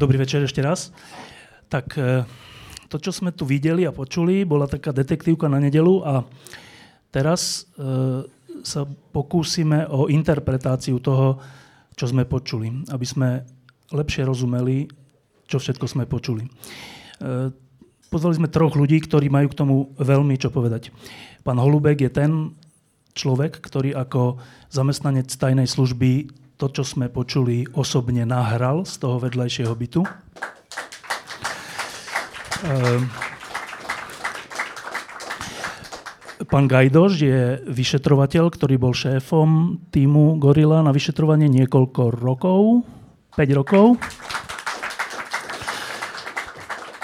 Dobrý večer ešte raz. Tak e, to, čo sme tu videli a počuli, bola taká detektívka na nedelu a teraz e, sa pokúsime o interpretáciu toho, čo sme počuli, aby sme lepšie rozumeli, čo všetko sme počuli. E, pozvali sme troch ľudí, ktorí majú k tomu veľmi čo povedať. Pán Holubek je ten človek, ktorý ako zamestnanec tajnej služby to, čo sme počuli, osobne nahral z toho vedľajšieho bytu. Ehm, pán Gajdoš je vyšetrovateľ, ktorý bol šéfom týmu Gorila na vyšetrovanie niekoľko rokov, 5 rokov.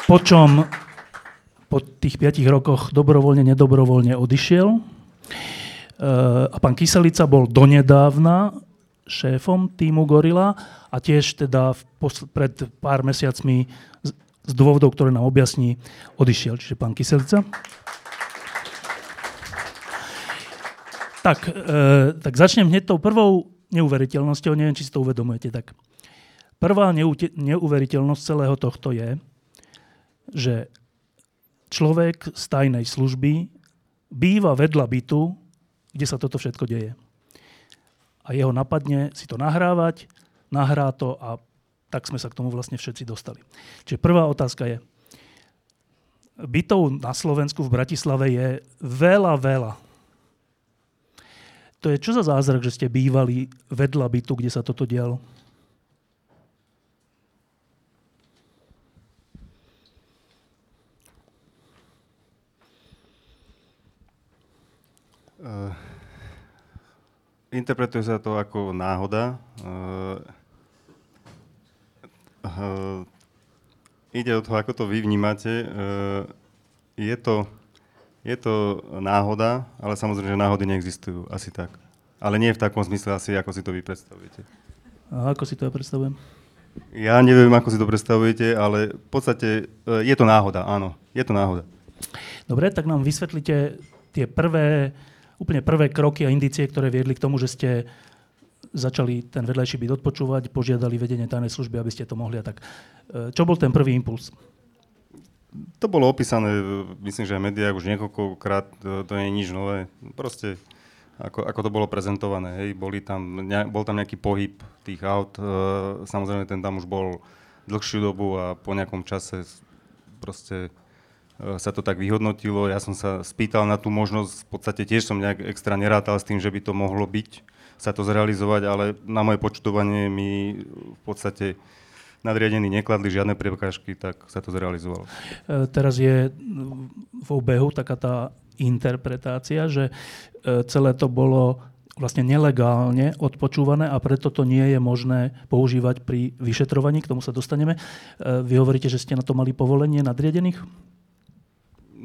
Počom po tých 5 rokoch dobrovoľne, nedobrovoľne odišiel. Ehm, a pán Kyselica bol donedávna šéfom týmu Gorila a tiež teda posl- pred pár mesiacmi z, z dôvodov, ktoré nám objasní, odišiel, čiže pán Kyselica. Tak, e, tak začnem hneď tou prvou neuveriteľnosťou, neviem, či si to uvedomujete. Tak. Prvá neute- neuveriteľnosť celého tohto je, že človek z tajnej služby býva vedľa bytu, kde sa toto všetko deje a jeho napadne si to nahrávať, nahrá to a tak sme sa k tomu vlastne všetci dostali. Čiže prvá otázka je, bytov na Slovensku v Bratislave je veľa, veľa. To je čo za zázrak, že ste bývali vedľa bytu, kde sa toto dialo? Uh, interpretuje sa to ako náhoda. Uh, uh, ide o to, ako to vy vnímate. Uh, je, to, je to náhoda, ale samozrejme, že náhody neexistujú. Asi tak. Ale nie v takom zmysle asi, ako si to vy predstavujete. A ako si to ja predstavujem? Ja neviem, ako si to predstavujete, ale v podstate je to náhoda, áno. Je to náhoda. Dobre, tak nám vysvetlite tie prvé úplne prvé kroky a indície, ktoré viedli k tomu, že ste začali ten vedľajší byt odpočúvať, požiadali vedenie tajnej služby, aby ste to mohli a tak. E, čo bol ten prvý impuls? To bolo opísané, myslím, že aj v už niekoľkokrát, to nie je nič nové. Proste ako, ako to bolo prezentované. Hej. Boli tam, ne, bol tam nejaký pohyb tých aut. E, samozrejme, ten tam už bol dlhšiu dobu a po nejakom čase proste E, sa to tak vyhodnotilo. Ja som sa spýtal na tú možnosť, v podstate tiež som nejak extra nerátal s tým, že by to mohlo byť, sa to zrealizovať, ale na moje počtovanie mi v podstate nadriadení nekladli žiadne prekážky, tak sa to zrealizovalo. E, teraz je v obehu taká tá interpretácia, že celé to bolo vlastne nelegálne odpočúvané a preto to nie je možné používať pri vyšetrovaní, k tomu sa dostaneme. Vy hovoríte, že ste na to mali povolenie nadriadených?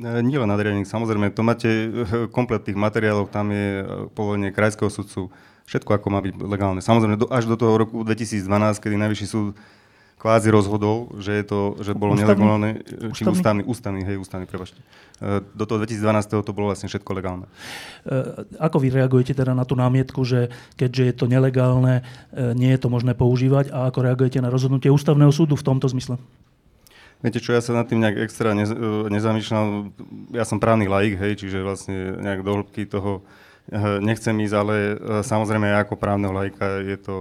E, nie len nadriadených, samozrejme, to máte e, komplet tých materiálov, tam je e, povolenie krajského sudcu, všetko ako má byť legálne. Samozrejme, do, až do toho roku 2012, kedy najvyšší súd kvázi rozhodol, že, je to, že bolo ústavný? nelegálne, či ústavný, ústavný, hej, ústavný, prepačte. Do toho 2012 to bolo vlastne všetko legálne. Ako vy reagujete teda na tú námietku, že keďže je to nelegálne, nie je to možné používať a ako reagujete na rozhodnutie ústavného súdu v tomto zmysle? Viete čo, ja sa nad tým nejak extra nez, e, nezamýšľam. Ja som právny laik, hej, čiže vlastne nejak do hĺbky toho e, nechcem ísť, ale e, samozrejme ja ako právneho laika je to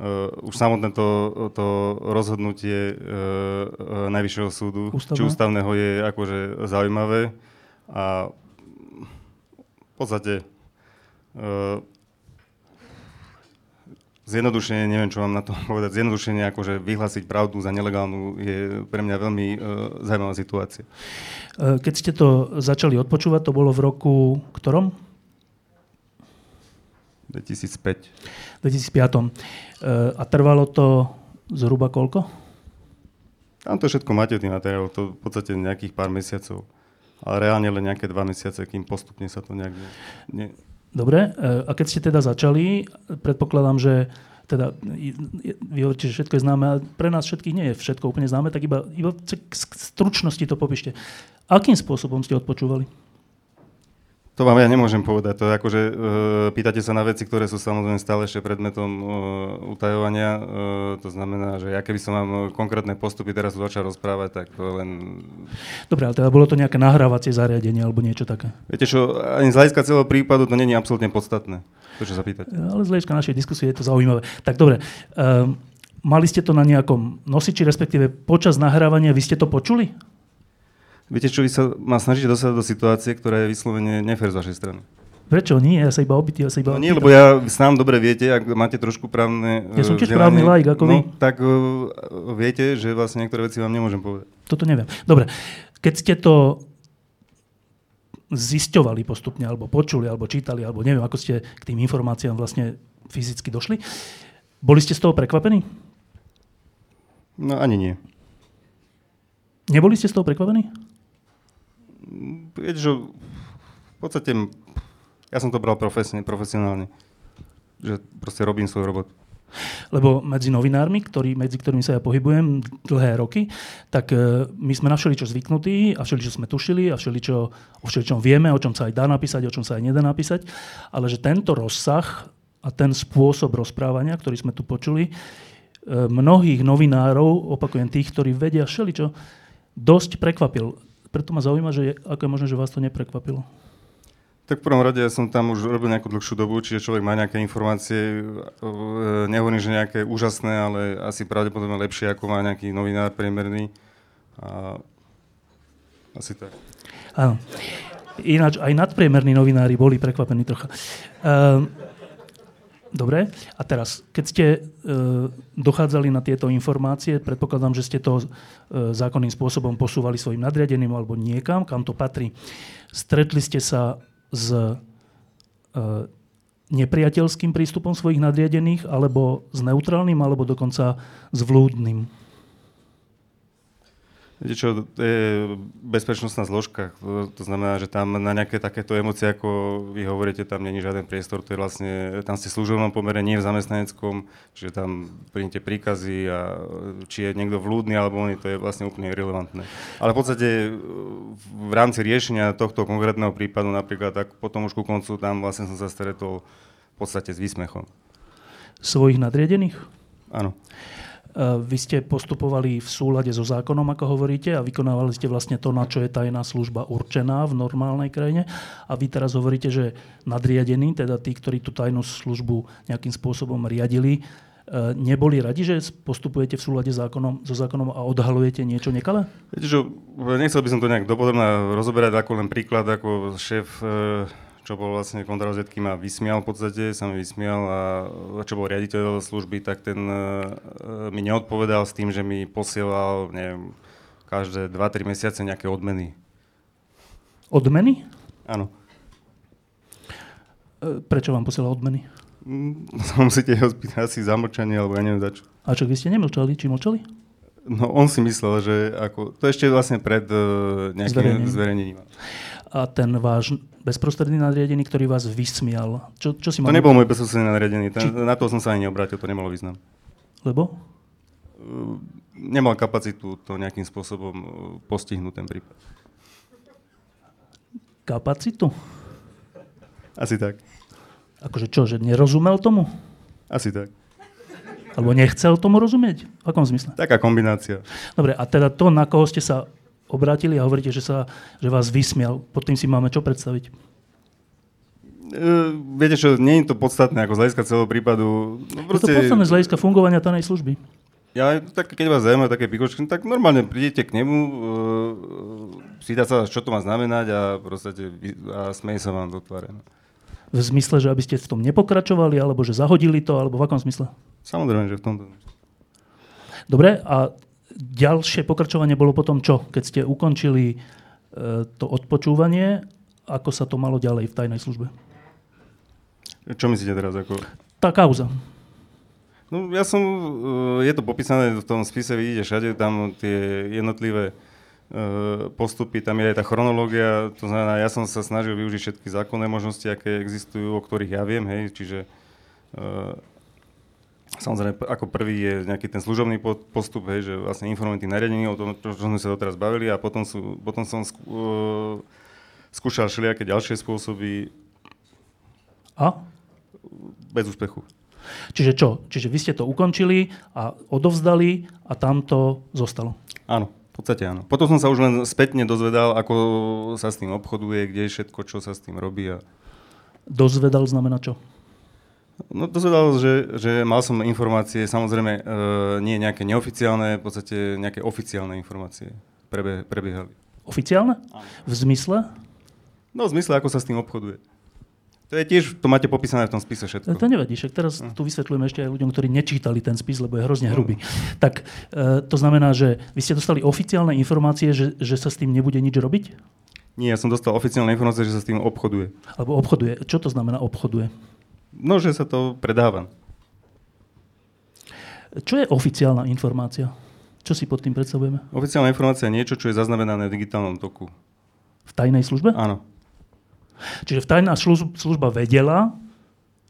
uh, už samotné to, to rozhodnutie uh, Najvyššieho súdu, Ústavné? či ústavného je akože zaujímavé a v podstate uh, Zjednodušenie, neviem, čo mám na to povedať, zjednodušenie akože vyhlásiť pravdu za nelegálnu je pre mňa veľmi uh, zaujímavá situácia. E, keď ste to začali odpočúvať, to bolo v roku ktorom? 2005. 2005. A trvalo to zhruba koľko? Tam to všetko máte, tým materiál, to v podstate nejakých pár mesiacov. Ale reálne len nejaké dva mesiace, kým postupne sa to nejak... Ne... Dobre, a keď ste teda začali, predpokladám, že teda vy hovoríte, že všetko je známe, a pre nás všetkých nie je všetko úplne známe, tak iba, iba k stručnosti to popíšte. Akým spôsobom ste odpočúvali? To vám ja nemôžem povedať. To akože, e, pýtate sa na veci, ktoré sú samozrejme stále ešte predmetom e, utajovania. E, to znamená, že ja keby som vám konkrétne postupy teraz začal rozprávať, tak to len... Dobre, ale teda bolo to nejaké nahrávacie zariadenie alebo niečo také? Viete čo, ani z hľadiska celého prípadu to není absolútne podstatné. To, čo sa pýtať. Ale z hľadiska našej diskusie je to zaujímavé. Tak dobre, um, mali ste to na nejakom nosiči, respektíve počas nahrávania, vy ste to počuli? Viete čo, vy sa ma snažíte dostať do situácie, ktorá je vyslovene nefér z vašej strany. Prečo nie? Ja sa iba obytý, ja sa iba no nie, lebo ja sám dobre viete, ak máte trošku právne Ja som tiež právny laik, ako no, vy. tak uh, viete, že vlastne niektoré veci vám nemôžem povedať. Toto neviem. Dobre, keď ste to zisťovali postupne, alebo počuli, alebo čítali, alebo neviem, ako ste k tým informáciám vlastne fyzicky došli, boli ste z toho prekvapení? No ani nie. Neboli ste z toho prekvapení? Viete, že v podstate ja som to bral profesne, profesionálne. Že proste robím svoju robotu. Lebo medzi novinármi, ktorý, medzi ktorými sa ja pohybujem dlhé roky, tak e, my sme na všeličo zvyknutí a všeličo sme tušili a všeličo, o všeličom vieme, o čom sa aj dá napísať, o čom sa aj nedá napísať, ale že tento rozsah a ten spôsob rozprávania, ktorý sme tu počuli, e, mnohých novinárov, opakujem tých, ktorí vedia všeličo, dosť prekvapil preto ma zaujíma, že ako je možné, že vás to neprekvapilo. Tak v prvom rade ja som tam už robil nejakú dlhšiu dobu, čiže človek má nejaké informácie, e, nehovorím, že nejaké úžasné, ale asi pravdepodobne lepšie, ako má nejaký novinár priemerný. A asi tak. Áno. Ináč aj nadpriemerní novinári boli prekvapení trocha. Um, Dobre. A teraz, keď ste e, dochádzali na tieto informácie, predpokladám, že ste to e, zákonným spôsobom posúvali svojim nadriadeným alebo niekam, kam to patrí. Stretli ste sa s e, nepriateľským prístupom svojich nadriadených, alebo s neutrálnym, alebo dokonca s vlúdnym? Viete čo, to je bezpečnostná zložka. To, znamená, že tam na nejaké takéto emócie, ako vy hovoríte, tam není žiaden priestor. To je vlastne, tam ste v služobnom pomere, nie v zamestnaneckom, čiže tam príjmete príkazy a či je niekto vľúdny alebo on, to je vlastne úplne irrelevantné. Ale v podstate v rámci riešenia tohto konkrétneho prípadu napríklad, tak potom už ku koncu tam vlastne som sa stretol v podstate s výsmechom. Svojich nadriedených? Áno. Eh, vy ste postupovali v súlade so zákonom, ako hovoríte, a vykonávali ste vlastne to, na čo je tajná služba určená v normálnej krajine. A vy teraz hovoríte, že nadriadení, teda tí, ktorí tú tajnú službu nejakým spôsobom riadili, eh, neboli radi, že postupujete v súlade zákonom, so zákonom a odhalujete niečo nekalé? Viete, že nechcel by som to nejak dopodrobne rozoberať ako len príklad, ako šéf eh, čo bol vlastne kontrarozvedky, ma vysmial v podstate, sa mi vysmial a čo bol riaditeľ služby, tak ten uh, mi neodpovedal s tým, že mi posielal, neviem, každé 2-3 mesiace nejaké odmeny. Odmeny? Áno. E, prečo vám posielal odmeny? Mm, musíte ho spýtať asi zamlčanie, alebo ja neviem za čo. A čo, vy ste nemlčali? Či mlčali? No on si myslel, že ako, to ešte vlastne pred uh, nejakým zverejnením a ten váš bezprostredný nadriadený, ktorý vás vysmial. Čo, čo si to nebol môj bezprostredný nadriadený, ten, Či... na to som sa ani neobrátil, to nemalo význam. Lebo? Uh, nemal kapacitu to nejakým spôsobom uh, postihnúť ten prípad. Kapacitu? Asi tak. Akože čo, že nerozumel tomu? Asi tak. Alebo nechcel tomu rozumieť? V akom zmysle? Taká kombinácia. Dobre, a teda to, na koho ste sa obrátili a hovoríte, že, sa, že vás vysmial. Pod tým si máme čo predstaviť? Uh, viete čo, nie je to podstatné ako z hľadiska celého prípadu. No proste, je to podstatné z hľadiska fungovania tanej služby. Ja, tak keď vás zaujímajú také pikočky, tak normálne prídete k nemu, uh, pýtať sa, čo to má znamenať a, proste, a smej sa vám do tváre. No. V zmysle, že aby ste v tom nepokračovali, alebo že zahodili to, alebo v akom smysle? Samozrejme, že v tomto. Dobre, a ďalšie pokračovanie bolo potom čo? Keď ste ukončili e, to odpočúvanie, ako sa to malo ďalej v tajnej službe? Čo myslíte teraz? Ako... Tá kauza. No ja som, je to popísané v tom spise, vidíte všade tam tie jednotlivé postupy, tam je aj tá chronológia, to znamená, ja som sa snažil využiť všetky zákonné možnosti, aké existujú, o ktorých ja viem, hej, čiže Samozrejme, ako prvý je nejaký ten služobný postup, hej, že vlastne informujem tých nariadení o tom, čo sme sa doteraz bavili a potom, sú, potom som skú, uh, skúšal všelijaké ďalšie spôsoby. A? Bez úspechu. Čiže čo? Čiže vy ste to ukončili a odovzdali a tam to zostalo? Áno, v podstate áno. Potom som sa už len spätne dozvedal, ako sa s tým obchoduje, kde je všetko, čo sa s tým robí. A... Dozvedal znamená čo? No to dalo, že, že mal som informácie, samozrejme e, nie nejaké neoficiálne, v podstate nejaké oficiálne informácie prebe, prebiehali. Oficiálne? Áno. V zmysle? No v zmysle, ako sa s tým obchoduje. To je tiež, to máte popísané v tom spise všetko. To nevadí, však teraz hm. tu vysvetľujeme ešte aj ľuďom, ktorí nečítali ten spis, lebo je hrozne hrubý. No. Tak e, to znamená, že vy ste dostali oficiálne informácie, že, že sa s tým nebude nič robiť? Nie, ja som dostal oficiálne informácie, že sa s tým obchoduje. Alebo obchoduje. Čo to znamená obchoduje? No, že sa to predáva. Čo je oficiálna informácia? Čo si pod tým predstavujeme? Oficiálna informácia je niečo, čo je zaznamenané v digitálnom toku. V tajnej službe? Áno. Čiže v tajná služba vedela,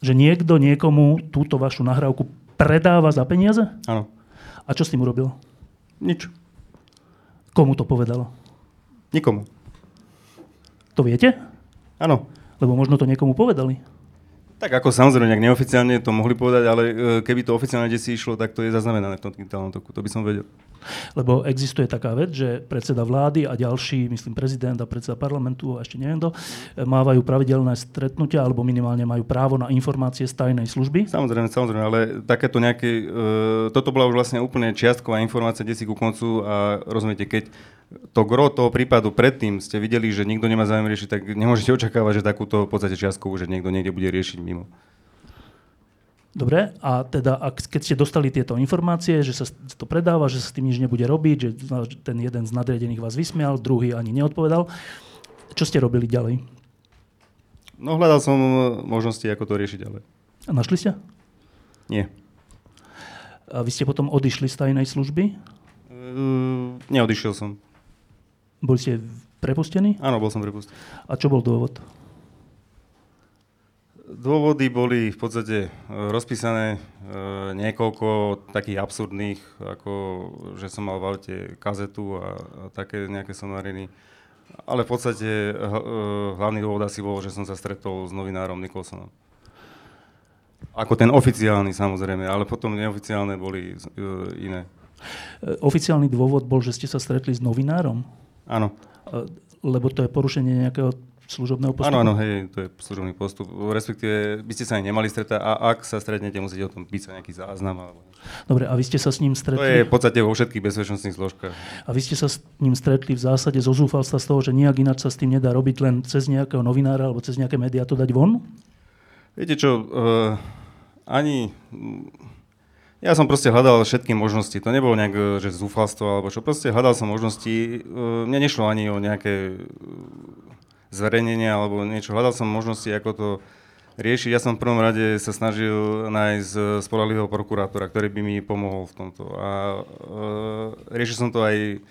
že niekto niekomu túto vašu nahrávku predáva za peniaze? Áno. A čo s tým urobil? Nič. Komu to povedalo? Nikomu. To viete? Áno. Lebo možno to niekomu povedali. Tak ako samozrejme, nejak neoficiálne to mohli povedať, ale e, keby to oficiálne si išlo, tak to je zaznamenané v tom digitálnom toku. To by som vedel. Lebo existuje taká vec, že predseda vlády a ďalší, myslím prezident a predseda parlamentu a ešte neviem kto, mávajú pravidelné stretnutia alebo minimálne majú právo na informácie z tajnej služby. Samozrejme, samozrejme, ale takéto nejaké, e, toto bola už vlastne úplne čiastková informácia, kde si ku koncu a rozumiete, keď to gro toho prípadu predtým ste videli, že nikto nemá záujem riešiť, tak nemôžete očakávať, že takúto v podstate čiastkovú, že niekto niekde bude riešiť mimo. Dobre, a teda ak, keď ste dostali tieto informácie, že sa to predáva, že sa s tým nič nebude robiť, že ten jeden z nadriadených vás vysmial, druhý ani neodpovedal, čo ste robili ďalej? No hľadal som možnosti, ako to riešiť ďalej. A našli ste? Nie. A vy ste potom odišli z tajnej služby? Uh, neodišiel som. Boli ste prepustení? Áno, bol som prepustený. A čo bol dôvod? Dôvody boli v podstate e, rozpísané e, niekoľko takých absurdných, ako že som mal v aute kazetu a, a také nejaké sonariny. Ale v podstate e, hlavný dôvod asi bol, že som sa stretol s novinárom Nikolsonom. Ako ten oficiálny samozrejme, ale potom neoficiálne boli iné. Oficiálny dôvod bol, že ste sa stretli s novinárom? Áno. Lebo to je porušenie nejakého služobného postupu? Áno, áno, hej, to je služobný postup. Respektíve by ste sa aj nemali stretať a ak sa stretnete, musíte o tom písať nejaký záznam. Alebo... Dobre, a vy ste sa s ním stretli? To je v podstate vo všetkých bezpečnostných zložkách. A vy ste sa s ním stretli v zásade zo zúfalstva z toho, že nejak ináč sa s tým nedá robiť len cez nejakého novinára alebo cez nejaké médiá to dať von? Viete čo, uh, ani ja som proste hľadal všetky možnosti. To nebolo nejak, e, že zúfalstvo alebo čo. Proste hľadal som možnosti. E, mne nešlo ani o nejaké e, zverejnenie alebo niečo. Hľadal som možnosti, ako to riešiť. Ja som v prvom rade sa snažil nájsť spolahlivého prokurátora, ktorý by mi pomohol v tomto. A e, riešil som to aj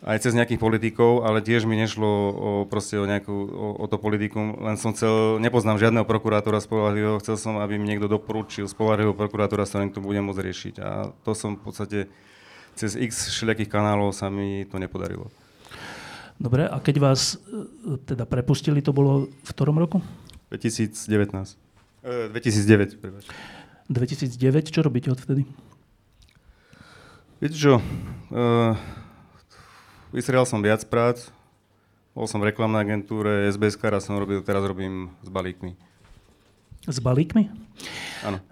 aj cez nejakých politikov, ale tiež mi nešlo o, proste o, nejakú, o, o to politikum, len som chcel, nepoznám žiadneho prokurátora spolahlivého, chcel som, aby mi niekto doporučil spolahlivého prokurátora, s ktorým to budem môcť riešiť. A to som v podstate cez x všelijakých kanálov sa mi to nepodarilo. Dobre, a keď vás e, teda prepustili, to bolo v ktorom roku? 2019. E, 2009, prepáč. 2009, čo robíte odvtedy? Viete čo, e, Vystrelal som viac prác, bol som v reklamnej agentúre, SBS a som robil, teraz robím s balíkmi. S balíkmi? Áno.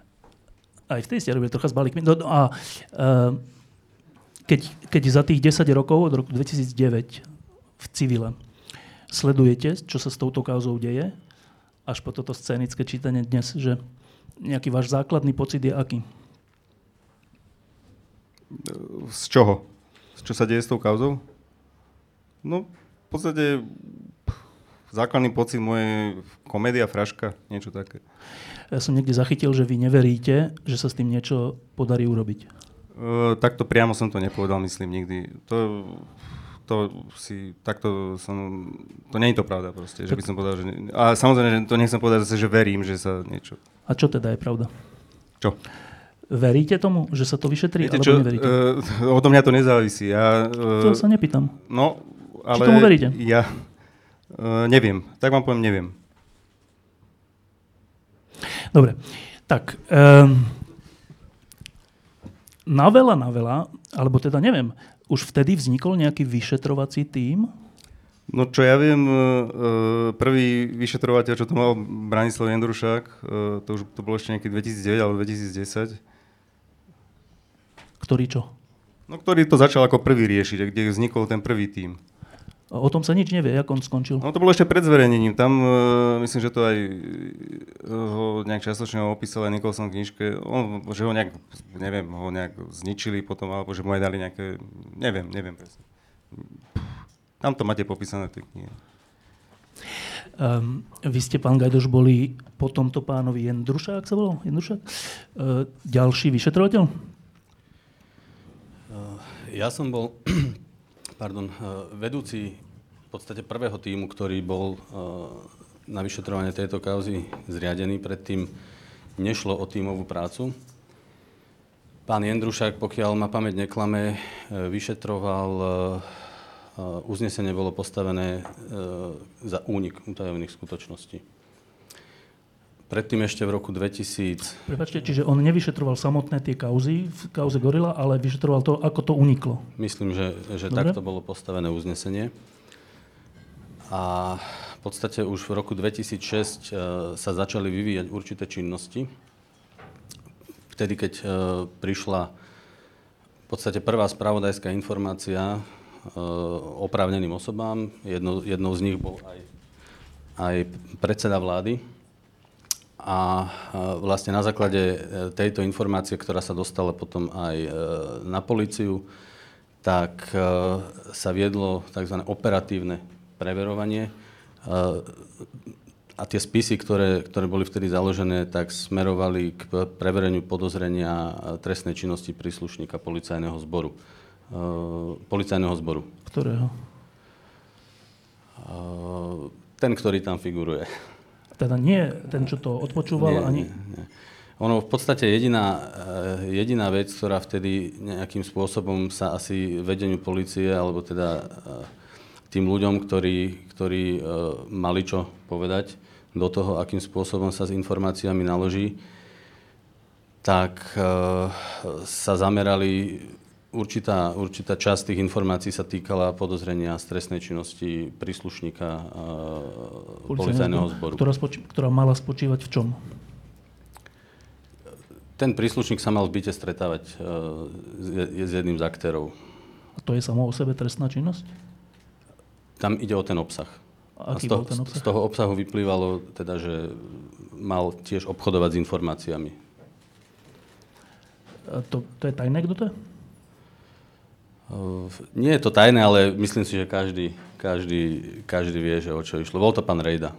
Aj vtedy ste robili trocha s balíkmi. No, no a uh, keď, keď za tých 10 rokov, od roku 2009 v civile, sledujete, čo sa s touto kauzou deje, až po toto scénické čítanie dnes, že nejaký váš základný pocit je aký? Z čoho? Čo sa deje s tou kauzou? No, v podstate základný pocit moje komédia, fraška, niečo také. Ja som niekde zachytil, že vy neveríte, že sa s tým niečo podarí urobiť. Uh, takto priamo som to nepovedal, myslím, nikdy. To, to si, takto som, to nie je to pravda proste, že by som povedal, že, ne, a samozrejme, že to nechcem povedať zase, že verím, že sa niečo. A čo teda je pravda? Čo? Veríte tomu, že sa to vyšetrí, Viete alebo čo, neveríte? Uh, odo mňa to nezávisí. Ja, uh, to sa nepýtam. No, ale... Či tomu veríte? Ja uh, neviem. Tak vám poviem, neviem. Dobre. Tak, um, na veľa, na veľa, alebo teda neviem, už vtedy vznikol nejaký vyšetrovací tím? No čo ja viem, e, prvý vyšetrovateľ, čo to mal Branislav Jendrušák, e, to už to bolo ešte nejaký 2009 alebo 2010. Ktorý čo? No ktorý to začal ako prvý riešiť, kde vznikol ten prvý tím. O tom sa nič nevie, ako on skončil. No to bolo ešte pred zverejnením. Tam uh, myslím, že to aj ho nejak častočne opísal aj Nicholson v knižke. On, že ho nejak, neviem, ho nejak zničili potom, alebo že mu aj dali nejaké, neviem, neviem presne. Tam to máte popísané v tej knihe. Um, vy ste, pán Gajdoš, boli po tomto pánovi Jendrušák, sa volal? Jendrušák? Uh, ďalší vyšetrovateľ? Uh, ja som bol pardon, vedúci v podstate prvého týmu, ktorý bol na vyšetrovanie tejto kauzy zriadený. Predtým nešlo o tímovú prácu. Pán Jendrušák, pokiaľ ma pamäť neklame, vyšetroval, uznesenie bolo postavené za únik utajených skutočností. Predtým ešte v roku 2000... Prepačte, čiže on nevyšetroval samotné tie kauzy v kauze Gorila, ale vyšetroval to, ako to uniklo. Myslím, že, že takto bolo postavené uznesenie. A v podstate už v roku 2006 uh, sa začali vyvíjať určité činnosti. Vtedy, keď uh, prišla v podstate prvá spravodajská informácia uh, oprávneným osobám, jednou, jednou z nich bol aj, aj predseda vlády, a vlastne na základe e, tejto informácie, ktorá sa dostala potom aj e, na policiu, tak e, sa viedlo tzv. operatívne preverovanie. A tie spisy, ktoré, ktoré boli vtedy založené, tak smerovali k prevereniu podozrenia trestnej činnosti príslušníka policajného zboru. Policajného zboru. Ktorého? Ten, ktorý tam figuruje. Teda nie ten, čo to odpočúval, nie, ani... Nie, nie. Ono v podstate jediná, eh, jediná vec, ktorá vtedy nejakým spôsobom sa asi vedeniu policie, alebo teda eh, tým ľuďom, ktorí, ktorí eh, mali čo povedať do toho, akým spôsobom sa s informáciami naloží, tak sa zamerali Určitá, určitá časť tých informácií sa týkala podozrenia stresnej činnosti príslušníka uh, policajného zboru. Ktorá, spoči- ktorá mala spočívať v čom? Ten príslušník sa mal v byte stretávať uh, s, s jedným z aktérov. A to je samo o sebe trestná činnosť? Tam ide o ten obsah. A aký a z, toho, bol ten obsah? z toho obsahu vyplývalo teda, že mal tiež obchodovať s informáciami. A to, to je tajné, kto to je? Nie je to tajné, ale myslím si, že každý, každý, každý vie, že o čo išlo. Bol to pán Rejda.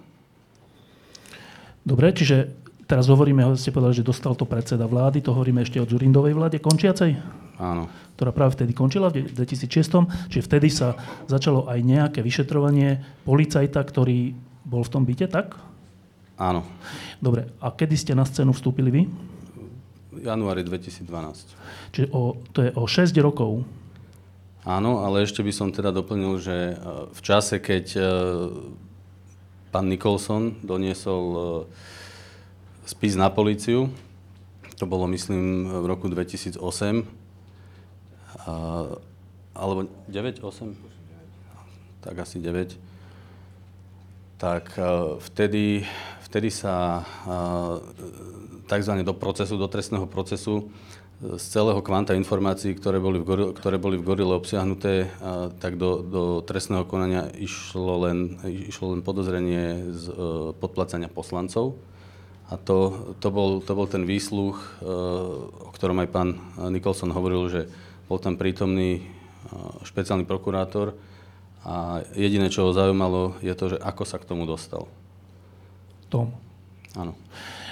Dobre, čiže teraz hovoríme, ste povedali, že dostal to predseda vlády, to hovoríme ešte o Zurindovej vláde končiacej? Áno. Ktorá práve vtedy končila, v 2006. Čiže vtedy sa začalo aj nejaké vyšetrovanie policajta, ktorý bol v tom byte, tak? Áno. Dobre, a kedy ste na scénu vstúpili vy? V januári 2012. Čiže o, to je o 6 rokov Áno, ale ešte by som teda doplnil, že e, v čase, keď e, pán Nicholson doniesol e, spis na policiu, to bolo myslím v roku 2008, alebo 9, 8? Tak asi 9. Tak vtedy, vtedy sa tzv. do procesu, do trestného procesu z celého kvanta informácií, ktoré boli v, Gorile, ktoré boli v Gorile obsiahnuté, a, tak do, do trestného konania išlo len, išlo len podozrenie z e, podplacania poslancov. A to, to, bol, to bol ten výsluch, e, o ktorom aj pán Nicholson hovoril, že bol tam prítomný e, špeciálny prokurátor a jediné, čo ho zaujímalo, je to, že ako sa k tomu dostal. Tom. Áno.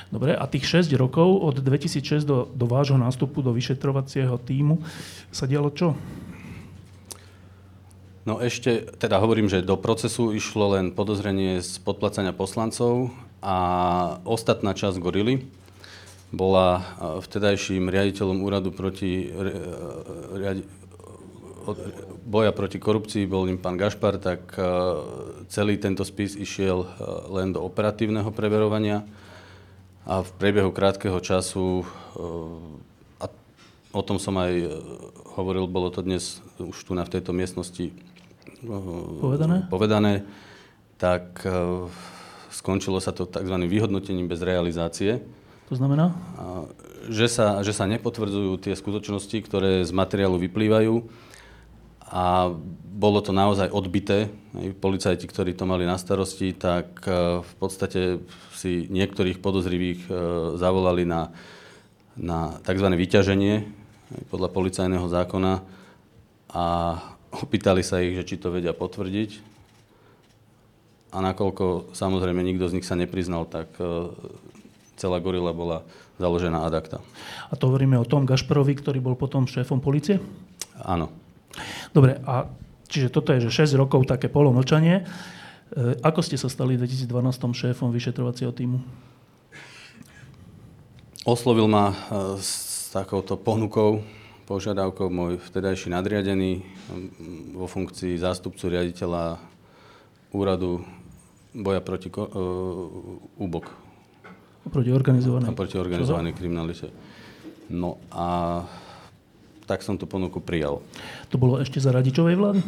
Dobre, a tých 6 rokov od 2006 do, do vášho nástupu do vyšetrovacieho týmu sa dialo čo? No ešte, teda hovorím, že do procesu išlo len podozrenie z podplacania poslancov a ostatná časť gorily bola vtedajším riaditeľom úradu proti riadi, boja proti korupcii, bol ním pán Gašpar, tak celý tento spis išiel len do operatívneho preverovania a v priebehu krátkeho času, eh, a o tom som aj eh, hovoril, bolo to dnes už tu na v tejto miestnosti eh, povedané, povedané tak skončilo sa to tzv. vyhodnotením bez realizácie. To znamená? Že sa, že sa nepotvrdzujú tie skutočnosti, ktoré z materiálu vyplývajú a bolo to naozaj odbité. Policajti, ktorí to mali na starosti, tak e, v podstate si niektorých podozrivých e, zavolali na, na tzv. vyťaženie podľa policajného zákona a opýtali sa ich, že či to vedia potvrdiť. A nakoľko samozrejme nikto z nich sa nepriznal, tak e, celá gorila bola založená ad acta. A to hovoríme o tom Gašperovi, ktorý bol potom šéfom policie? Áno. Dobre, a čiže toto je, že 6 rokov také polomlčanie. E, ako ste sa stali v 2012 šéfom vyšetrovacieho týmu? Oslovil ma e, s takouto ponukou, požiadavkou môj vtedajší nadriadený vo funkcii zástupcu riaditeľa úradu boja proti uh, úbok. Proti organizovanej. A proti organizovanej kriminalite. No a tak som tú ponuku prijal. To bolo ešte za Radičovej vlády?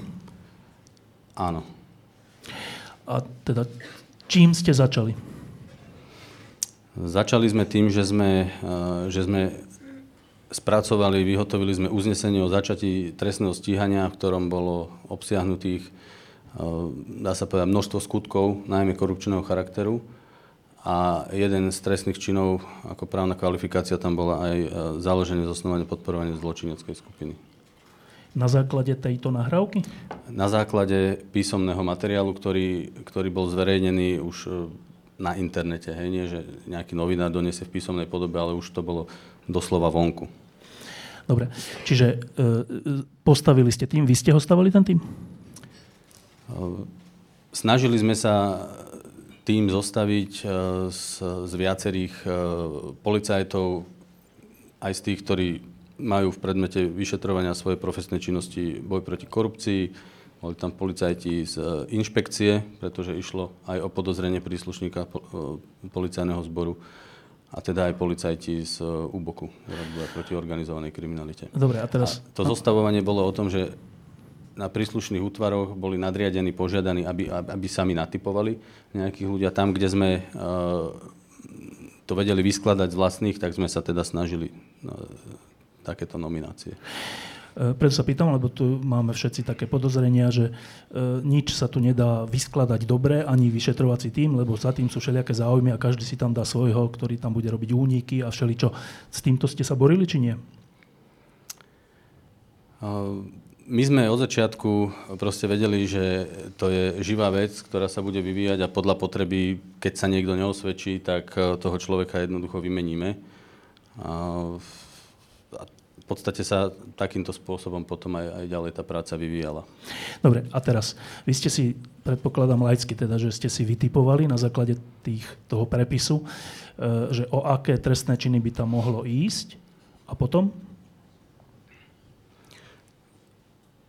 Áno. A teda čím ste začali? Začali sme tým, že sme, e, že sme spracovali, vyhotovili sme uznesenie o začatí trestného stíhania, v ktorom bolo obsiahnutých, e, dá sa povedať, množstvo skutkov, najmä korupčného charakteru a jeden z trestných činov, ako právna kvalifikácia, tam bola aj e, založenie, zosnovanie, podporovanie zločineckej skupiny. Na základe tejto nahrávky? Na základe písomného materiálu, ktorý, ktorý bol zverejnený už e, na internete. Hej, nie, že nejaký novinár doniesie v písomnej podobe, ale už to bolo doslova vonku. Dobre, čiže e, postavili ste tým, vy ste ho stavili ten tým? E, snažili sme sa tým zostaviť e, z, z viacerých e, policajtov, aj z tých, ktorí majú v predmete vyšetrovania svojej profesnej činnosti boj proti korupcii. Boli tam policajti z e, inšpekcie, pretože išlo aj o podozrenie príslušníka policajného zboru a teda aj policajti z úboku, boja proti organizovanej kriminalite. Dobre, a teraz... A to zostavovanie bolo o tom, že na príslušných útvaroch boli nadriadení, požiadaní, aby, aby sami natypovali nejakých ľudia. Tam, kde sme to vedeli vyskladať z vlastných, tak sme sa teda snažili takéto nominácie. E, preto sa pýtam, lebo tu máme všetci také podozrenia, že e, nič sa tu nedá vyskladať dobre, ani vyšetrovací tým, lebo za tým sú všelijaké záujmy a každý si tam dá svojho, ktorý tam bude robiť úniky a všeličo. S týmto ste sa borili, či nie? My sme od začiatku proste vedeli, že to je živá vec, ktorá sa bude vyvíjať a podľa potreby, keď sa niekto neosvedčí, tak e, toho človeka jednoducho vymeníme. Podstate sa takýmto spôsobom potom aj, aj ďalej tá práca vyvíjala. Dobre, a teraz, vy ste si, predpokladám laicky teda, že ste si vytipovali na základe tých, toho prepisu, e, že o aké trestné činy by tam mohlo ísť a potom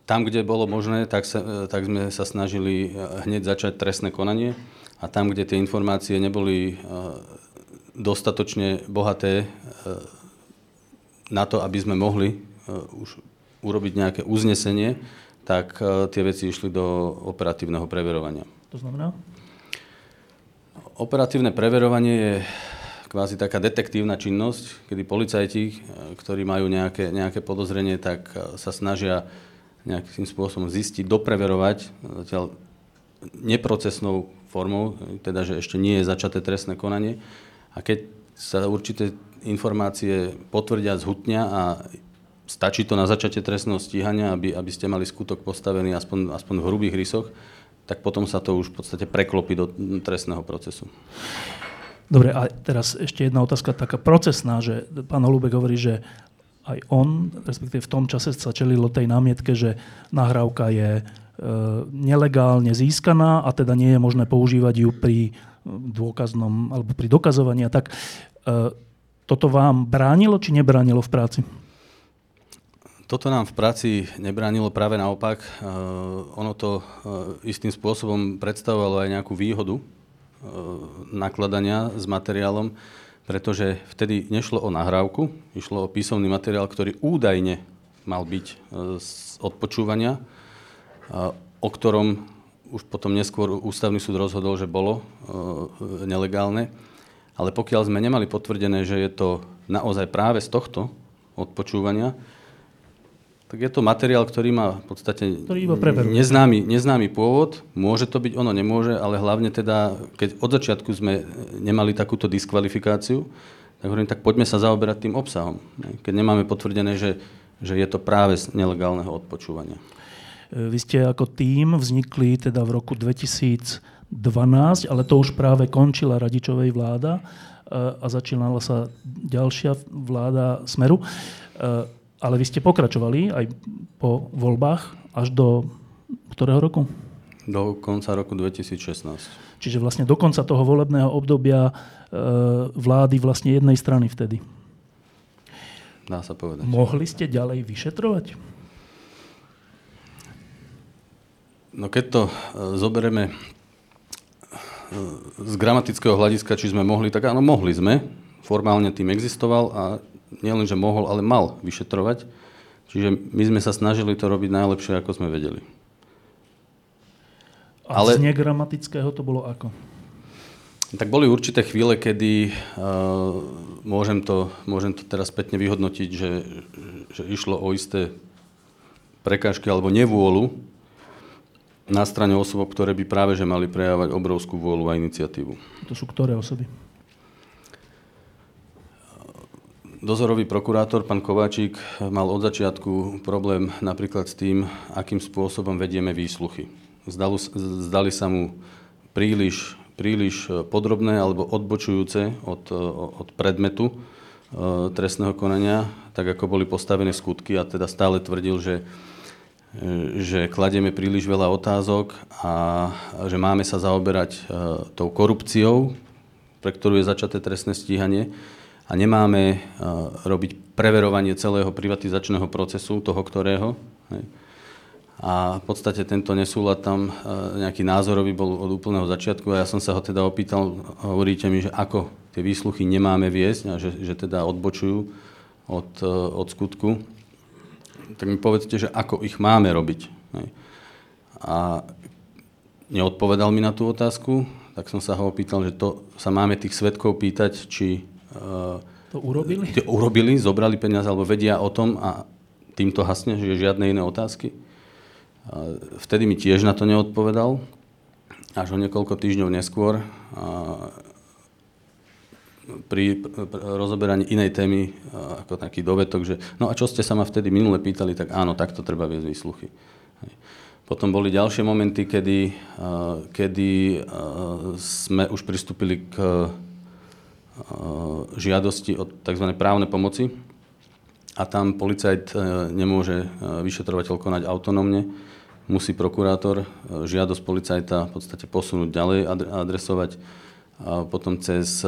Tam, kde bolo možné, tak, sa, e, tak sme sa snažili e, hneď začať trestné konanie a tam, kde tie informácie neboli dostatočne bohaté na to, aby sme mohli už urobiť nejaké uznesenie, tak tie veci išli do operatívneho preverovania. To znamená? Operatívne preverovanie je kvázi taká detektívna činnosť, kedy policajti, ktorí majú nejaké, nejaké podozrenie, tak sa snažia nejakým spôsobom zistiť, dopreverovať zatiaľ neprocesnou formou, teda že ešte nie je začaté trestné konanie. A keď sa určité informácie potvrdia, zhutnia a stačí to na začatie trestného stíhania, aby, aby ste mali skutok postavený aspoň, aspoň v hrubých rysoch, tak potom sa to už v podstate preklopí do trestného procesu. Dobre, a teraz ešte jedna otázka taká procesná, že pán Holubek hovorí, že aj on, respektíve v tom čase sa čelilo tej námietke, že nahrávka je e, nelegálne získaná a teda nie je možné používať ju pri dôkaznom, alebo pri dokazovaní. Tak e, toto vám bránilo, či nebránilo v práci? Toto nám v práci nebránilo práve naopak. E, ono to e, istým spôsobom predstavovalo aj nejakú výhodu E, nakladania s materiálom, pretože vtedy nešlo o nahrávku, išlo o písomný materiál, ktorý údajne mal byť z odpočúvania, o ktorom už potom neskôr ústavný súd rozhodol, že bolo nelegálne. Ale pokiaľ sme nemali potvrdené, že je to naozaj práve z tohto odpočúvania, tak je to materiál, ktorý má v podstate iba neznámy, neznámy pôvod. Môže to byť, ono nemôže, ale hlavne teda, keď od začiatku sme nemali takúto diskvalifikáciu, tak hovorím, tak poďme sa zaoberať tým obsahom. Keď nemáme potvrdené, že, že je to práve z nelegálneho odpočúvania. Vy ste ako tým vznikli teda v roku 2012, ale to už práve končila Radičovej vláda e, a začínala sa ďalšia vláda Smeru. E, ale vy ste pokračovali aj po voľbách až do ktorého roku? Do konca roku 2016. Čiže vlastne do konca toho volebného obdobia e, vlády vlastne jednej strany vtedy. Dá sa povedať. Mohli ste ďalej vyšetrovať? No keď to zoberieme z gramatického hľadiska, či sme mohli, tak áno, mohli sme. Formálne tým existoval a nielen, že mohol, ale mal vyšetrovať. Čiže my sme sa snažili to robiť najlepšie, ako sme vedeli. A ale... z negramatického to bolo ako? Tak boli určité chvíle, kedy uh, môžem, to, môžem to teraz spätne vyhodnotiť, že, že išlo o isté prekážky alebo nevôľu na strane osob, ktoré by práve že mali prejavať obrovskú vôľu a iniciatívu. To sú ktoré osoby? Dozorový prokurátor, pán Kováčik, mal od začiatku problém napríklad s tým, akým spôsobom vedieme výsluchy. Zdali, zdali sa mu príliš, príliš podrobné alebo odbočujúce od, od predmetu e, trestného konania, tak ako boli postavené skutky a teda stále tvrdil, že, že kladieme príliš veľa otázok a že máme sa zaoberať e, tou korupciou, pre ktorú je začaté trestné stíhanie a nemáme robiť preverovanie celého privatizačného procesu, toho ktorého. A v podstate tento nesúlad tam nejaký názorový bol od úplného začiatku a ja som sa ho teda opýtal, hovoríte mi, že ako tie výsluchy nemáme viesť a že, že teda odbočujú od, od skutku, tak mi povedzte, že ako ich máme robiť. Hej. A neodpovedal mi na tú otázku, tak som sa ho opýtal, že to sa máme tých svetkov pýtať, či to urobili? To urobili, zobrali peniaze alebo vedia o tom a týmto hasne, že žiadne iné otázky. Vtedy mi tiež na to neodpovedal. Až o niekoľko týždňov neskôr pri rozoberaní inej témy ako taký dovetok, že no a čo ste sa ma vtedy minule pýtali, tak áno, takto treba viesť výsluchy. Potom boli ďalšie momenty, kedy, kedy sme už pristúpili k žiadosti o tzv. právne pomoci a tam policajt eh, nemôže eh, vyšetrovateľ konať autonómne, musí prokurátor žiadosť policajta v podstate posunúť ďalej, adresovať potom cez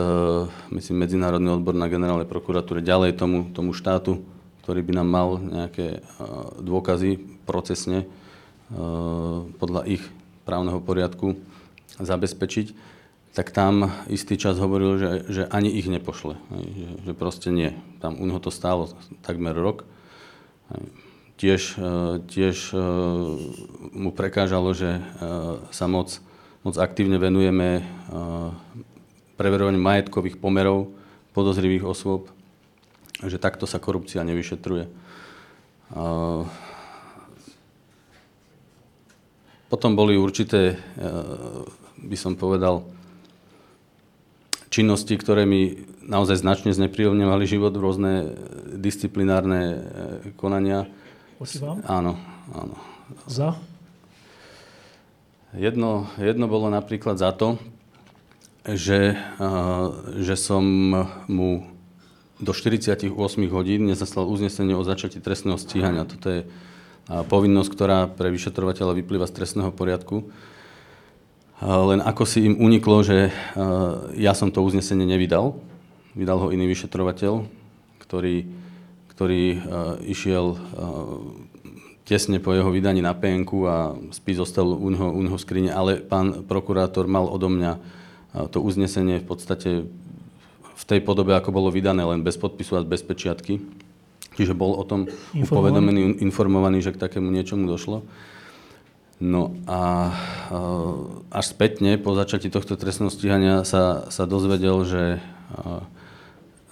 myslím, Medzinárodný odbor na generálnej prokuratúre ďalej tomu, tomu štátu, ktorý by nám mal nejaké dôkazy procesne podľa ich právneho poriadku zabezpečiť tak tam istý čas hovoril, že, že ani ich nepošle. Že, že proste nie. Tam u neho to stálo takmer rok. Tiež, e, tiež e, mu prekážalo, že e, sa moc, moc aktívne venujeme preverovaniu majetkových pomerov podozrivých osôb, že takto sa korupcia nevyšetruje. Potom boli určité, by som povedal, činnosti, ktoré mi naozaj značne znepríjemňovali život, rôzne disciplinárne e, konania. Proti vám? Áno, áno. Za? Jedno, jedno bolo napríklad za to, že, že som mu do 48 hodín nezaslal uznesenie o začatí trestného stíhania. Toto je povinnosť, ktorá pre vyšetrovateľa vyplýva z trestného poriadku. Len ako si im uniklo, že ja som to uznesenie nevydal. Vydal ho iný vyšetrovateľ, ktorý, ktorý išiel tesne po jeho vydaní na PNK a spis zostal u neho, u neho v skrine, ale pán prokurátor mal odo mňa to uznesenie v podstate v tej podobe, ako bolo vydané, len bez podpisu a bez pečiatky. Čiže bol o tom upovedomený, informovaný, že k takému niečomu došlo. No a až spätne po začatí tohto trestného stíhania sa, sa dozvedel, že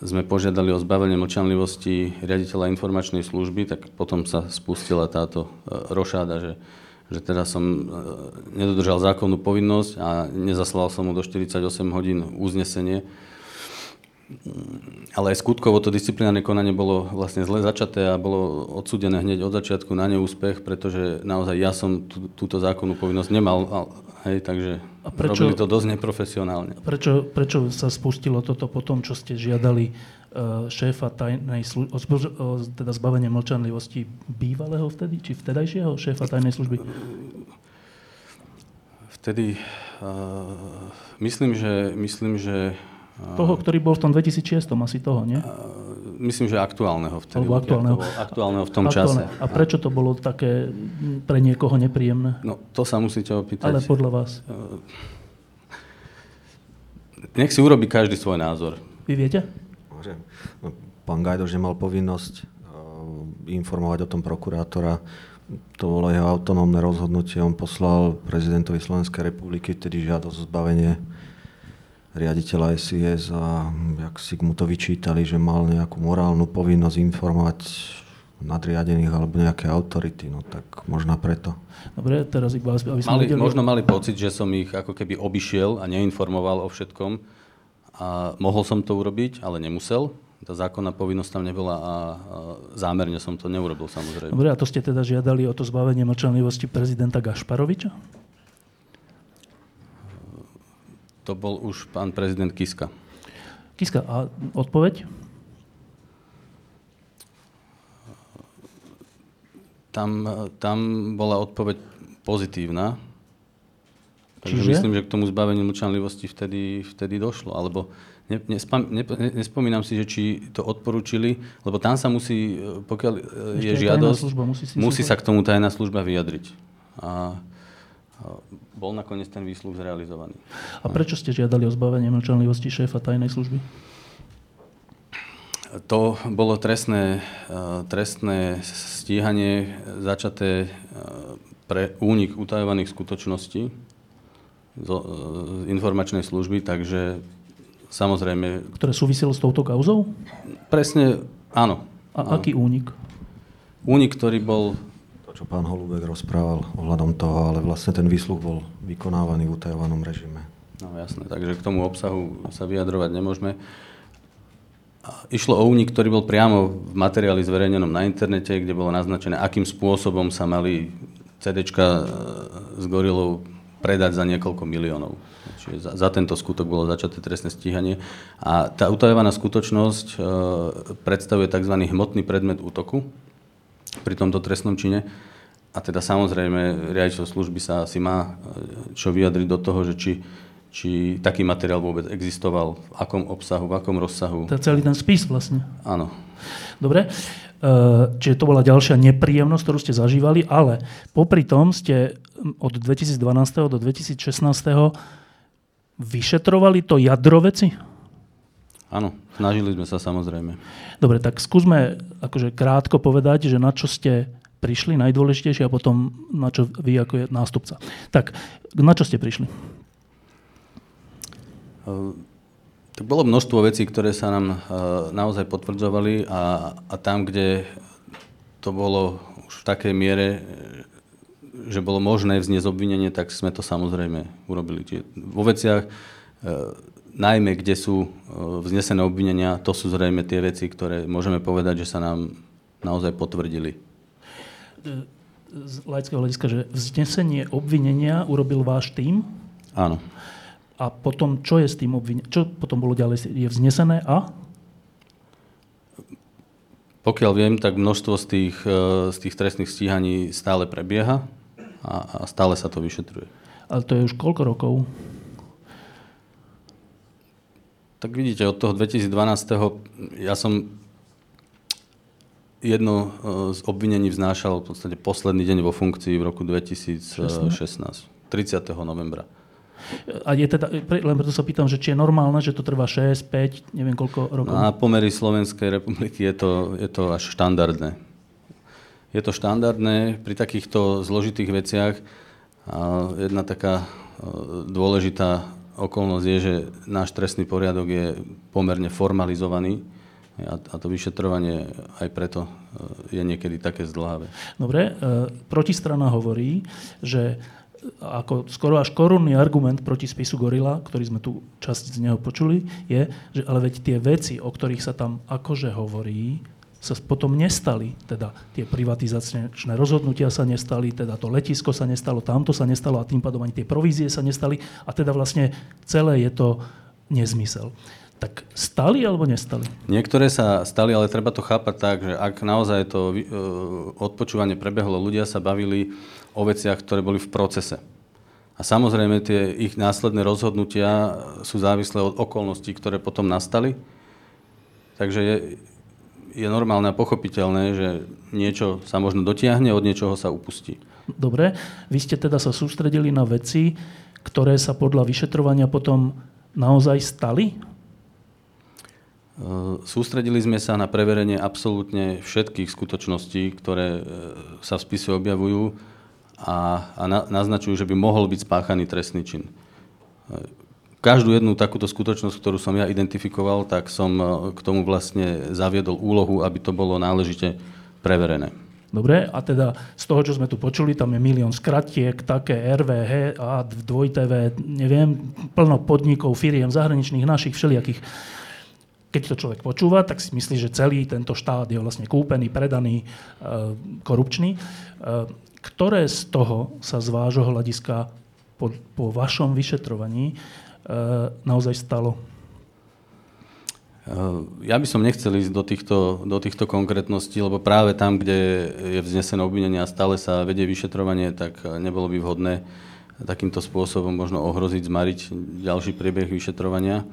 sme požiadali o zbavenie mlčanlivosti riaditeľa informačnej služby, tak potom sa spustila táto rošáda, že, že teda som nedodržal zákonnú povinnosť a nezaslal som mu do 48 hodín uznesenie, ale aj skutkovo to disciplinárne konanie bolo vlastne zle začaté a bolo odsúdené hneď od začiatku na neúspech, pretože naozaj ja som tú, túto zákonnú povinnosť nemal, hej, takže a prečo, robili to dosť neprofesionálne. Prečo, prečo sa spustilo toto po tom, čo ste žiadali šéfa tajnej služby, teda zbavenie mlčanlivosti bývalého vtedy, či vtedajšieho šéfa tajnej služby? Vtedy uh, myslím, že, myslím, že toho, ktorý bol v tom 2006, asi toho, nie? Myslím, že aktuálneho vtedy. Alebo aktuálneho. aktuálneho v tom Aktuálne. čase. A prečo to bolo také pre niekoho nepríjemné? No, to sa musíte opýtať. Ale podľa vás? Nech si urobí každý svoj názor. Vy viete? Môžem. No, pán Gajdoš nemal povinnosť informovať o tom prokurátora. To bolo jeho autonómne rozhodnutie. On poslal prezidentovi Slovenskej republiky tedy žiadosť o zbavenie riaditeľa SIS a jak si mu to vyčítali, že mal nejakú morálnu povinnosť informovať nadriadených alebo nejaké autority, no tak možno preto. Dobre, teraz iba, aby sme mali, vedeli... Možno mali pocit, že som ich ako keby obišiel a neinformoval o všetkom a mohol som to urobiť, ale nemusel. Tá zákonná povinnosť tam nebola a, zámerne som to neurobil samozrejme. Dobre, a to ste teda žiadali o to zbavenie mlčanlivosti prezidenta Gašparoviča? To bol už pán prezident Kiska. Kiska, a odpoveď? Tam, tam bola odpoveď pozitívna. Takže Čiže? myslím, že k tomu zbaveniu mlčanlivosti vtedy, vtedy došlo. Alebo ne, nespam, ne, nespomínam si, že či to odporúčili, lebo tam sa musí, pokiaľ Ešte je žiadosť, služba, musí, musí sa k tomu tajná služba vyjadriť. A bol nakoniec ten výsluh zrealizovaný. A prečo ste žiadali o zbavenie mlčanlivosti šéfa tajnej služby? To bolo trestné, e, trestné stíhanie začaté e, pre únik utajovaných skutočností z e, informačnej služby, takže samozrejme... Ktoré súviselo s touto kauzou? Presne, áno. A áno. aký únik? Únik, ktorý bol čo pán Holubek rozprával ohľadom toho, ale vlastne ten výsluh bol vykonávaný v utajovanom režime. No jasné, takže k tomu obsahu sa vyjadrovať nemôžeme. Išlo o únik, ktorý bol priamo v materiáli zverejnenom na internete, kde bolo naznačené, akým spôsobom sa mali CDčka e, s gorilou predať za niekoľko miliónov. Čiže za, za tento skutok bolo začaté trestné stíhanie. A tá utajovaná skutočnosť e, predstavuje tzv. hmotný predmet útoku, pri tomto trestnom čine. A teda samozrejme, riaditeľ služby sa asi má e, čo vyjadriť do toho, že či, či taký materiál vôbec existoval, v akom obsahu, v akom rozsahu. To je celý ten spis vlastne. Áno. Dobre, e, čiže to bola ďalšia nepríjemnosť, ktorú ste zažívali, ale popri tom ste od 2012. do 2016. vyšetrovali to jadro veci? Áno, snažili sme sa samozrejme. Dobre, tak skúsme akože krátko povedať, že na čo ste prišli najdôležitejšie a potom na čo vy ako je nástupca. Tak, na čo ste prišli? Uh, tak bolo množstvo vecí, ktoré sa nám uh, naozaj potvrdzovali a, a tam, kde to bolo už v takej miere, že bolo možné vzniesť obvinenie, tak sme to samozrejme urobili. Čiže vo veciach uh, najmä kde sú e, vznesené obvinenia, to sú zrejme tie veci, ktoré môžeme povedať, že sa nám naozaj potvrdili. Z laického hľadiska, že vznesenie obvinenia urobil váš tým? Áno. A potom, čo je s tým obvinením? Čo potom bolo ďalej? Je vznesené a? Pokiaľ viem, tak množstvo z tých, e, z tých trestných stíhaní stále prebieha a, a stále sa to vyšetruje. Ale to je už koľko rokov? Tak vidíte, od toho 2012. ja som jedno e, z obvinení vznášal v podstate posledný deň vo funkcii v roku 2016, 30. novembra. A je teda, len preto sa pýtam, že či je normálne, že to trvá 6, 5, neviem koľko rokov? Na pomery Slovenskej republiky je to, je to až štandardné. Je to štandardné pri takýchto zložitých veciach. A jedna taká e, dôležitá okolnosť je, že náš trestný poriadok je pomerne formalizovaný a, to vyšetrovanie aj preto e, je niekedy také zdlhavé. Dobre, e, protistrana hovorí, že ako skoro až korunný argument proti spisu Gorila, ktorý sme tu časť z neho počuli, je, že ale veď tie veci, o ktorých sa tam akože hovorí, sa potom nestali. Teda tie privatizačné rozhodnutia sa nestali, teda to letisko sa nestalo, tamto sa nestalo a tým pádom ani tie provízie sa nestali a teda vlastne celé je to nezmysel. Tak stali alebo nestali? Niektoré sa stali, ale treba to chápať tak, že ak naozaj to e, odpočúvanie prebehlo, ľudia sa bavili o veciach, ktoré boli v procese. A samozrejme tie ich následné rozhodnutia sú závislé od okolností, ktoré potom nastali. Takže je, je normálne a pochopiteľné, že niečo sa možno dotiahne, od niečoho sa upustí. Dobre, vy ste teda sa sústredili na veci, ktoré sa podľa vyšetrovania potom naozaj stali? Sústredili sme sa na preverenie absolútne všetkých skutočností, ktoré e, sa v spise objavujú a, a na, naznačujú, že by mohol byť spáchaný trestný čin. Každú jednu takúto skutočnosť, ktorú som ja identifikoval, tak som e, k tomu vlastne zaviedol úlohu, aby to bolo náležite preverené. Dobre, a teda z toho, čo sme tu počuli, tam je milión skratiek, také RVH a 2TV, neviem, plno podnikov, firiem zahraničných, našich, všelijakých. Keď to človek počúva, tak si myslí, že celý tento štát je vlastne kúpený, predaný, e, korupčný. E, ktoré z toho sa z vášho hľadiska po, po vašom vyšetrovaní naozaj stalo? E, ja by som nechcel ísť do týchto, do týchto konkrétností, lebo práve tam, kde je vznesené obvinenie a stále sa vedie vyšetrovanie, tak nebolo by vhodné takýmto spôsobom možno ohroziť, zmariť ďalší priebeh vyšetrovania.